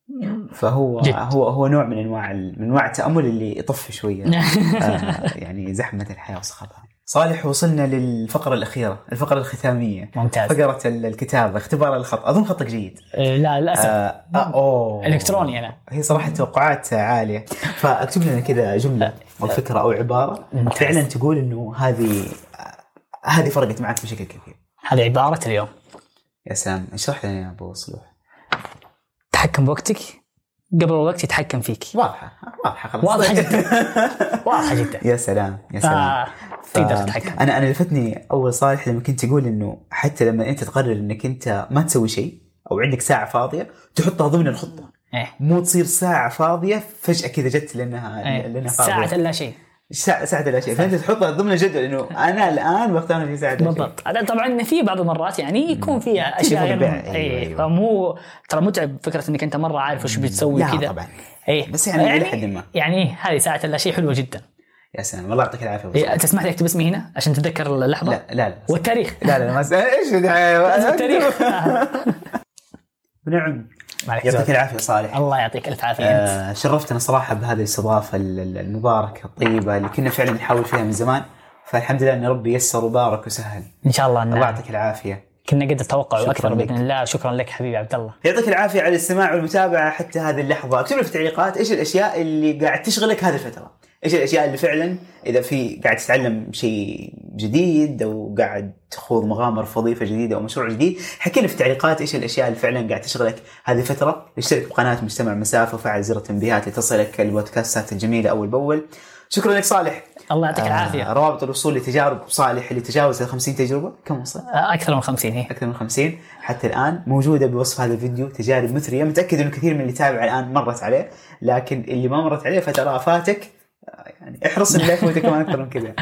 Speaker 2: فهو
Speaker 1: جد.
Speaker 2: هو هو نوع من أنواع من أنواع التأمل اللي يطفي شوية. (laughs) آه يعني زحمة الحياة وصخبها صالح وصلنا للفقرة الأخيرة الفقرة الختامية.
Speaker 1: ممتاز.
Speaker 2: فقرة ال- الكتابة اختبار الخط. أظن خطك جيد.
Speaker 1: آه، لا للأسف.
Speaker 2: آه آه أوه.
Speaker 1: إلكتروني أنا.
Speaker 2: هي صراحة توقعات عالية. فاكتب لنا كذا جملة أو فكره أو عبارة.
Speaker 1: ممتاز.
Speaker 2: فعلا تقول إنه هذه هذه فرقت معك بشكل كبير.
Speaker 1: هذه عبارة اليوم.
Speaker 2: يا سلام. اشرح لنا يا أبو صلوح.
Speaker 1: تحكم بوقتك. قبل الوقت يتحكم فيك.
Speaker 2: واضحة واضحة خلاص.
Speaker 1: واضحة جدا. (laughs) واضحة جدا.
Speaker 2: يا سلام يا سلام.
Speaker 1: آه، تقدر
Speaker 2: ف-
Speaker 1: تتحكم.
Speaker 2: أنا أنا لفتني أول صالح لما كنت تقول إنه حتى لما أنت تقرر إنك أنت ما تسوي شيء أو عندك ساعة فاضية تحطها ضمن الخطة.
Speaker 1: إيه.
Speaker 2: مو تصير ساعة فاضية فجأة كذا جت لأنها
Speaker 1: إيه.
Speaker 2: لأنها فاضية.
Speaker 1: ساعة لا شيء.
Speaker 2: ساعه ساعة لا شيء فأنت تحطها ضمن الجدول إنه أنا الآن بختار في ساعة شيء.
Speaker 1: بالضبط هذا طبعا في بعض المرات يعني يكون في
Speaker 2: أشياء
Speaker 1: غير
Speaker 2: بالبيع.
Speaker 1: مهمة.
Speaker 2: أيوة،
Speaker 1: إيه
Speaker 2: أيوة.
Speaker 1: فمو ترى متعب فكرة إنك أنت مرة عارف وش بتسوي كذا
Speaker 2: طبعا
Speaker 1: إيه
Speaker 2: بس يعني إلى حد ما.
Speaker 1: يعني هذه ساعة لا شيء حلوة جدا
Speaker 2: يا سلام الله يعطيك العافية
Speaker 1: إيه،. تسمح لي أكتب اسمي هنا عشان تتذكر اللحظة
Speaker 2: لا لا لا
Speaker 1: والتاريخ
Speaker 2: لا لا ما إيش؟ (laughs)
Speaker 1: التاريخ (laughs)
Speaker 2: نعم يعطيك. العافية صالح.
Speaker 1: الله يعطيك ألف عافية
Speaker 2: آه، شرفتنا صراحة بهذه الاستضافة ال- ال- المباركة الطيبة اللي كنا فعلا نحاول فيها من زمان. فالحمد لله أن ربي يسر وبارك وسهل.
Speaker 1: إن شاء الله
Speaker 2: الله يعطيك العافية.
Speaker 1: كنا قد وأكثر
Speaker 2: لك.
Speaker 1: بإذن الله. شكرا لك حبيبي عبد الله.
Speaker 2: يعطيك العافية على الاستماع والمتابعة حتى هذه اللحظة. اكتب لي في التعليقات إيش الأشياء اللي قاعد تشغلك هذه الفترة؟ إيش الأشياء اللي فعلا إذا في قاعد تتعلم شيء جديد أو قاعد تخوض مغامره في وظيفه جديدة أو مشروع جديد حكي لي في التعليقات إيش الأشياء اللي فعلا قاعد تشغلك هذه الفترة؟ اشترك بقناة مجتمع مسافة وفعل زر التنبيهات لتصلك البودكاستات الجميلة أول بأول. شكرا لك صالح.
Speaker 1: الله يعطيك
Speaker 2: آه،
Speaker 1: العافية.
Speaker 2: روابط الوصول لتجارب صالح اللي تجاوز ال 50 تجربة؟ كم وصل؟
Speaker 1: آه، أكثر من 50 هي
Speaker 2: أكثر من 50 حتى الآن موجودة بوصف هذا الفيديو تجارب مثرية متأكد انه كثير من اللي يتابع الآن مرت عليه لكن اللي ما مرت عليه فترى فاتك آه، يعني احرص انه لا يفوتك كمان أكثر من كذا.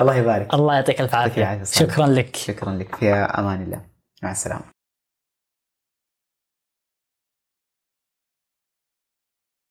Speaker 2: الله يبارك. (laughs)
Speaker 1: الله يعطيك الف
Speaker 2: يعطيك
Speaker 1: عافيه
Speaker 2: العافية. صالح.
Speaker 1: شكرا لك.
Speaker 2: شكرا لك. في أمان الله. مع السلامة.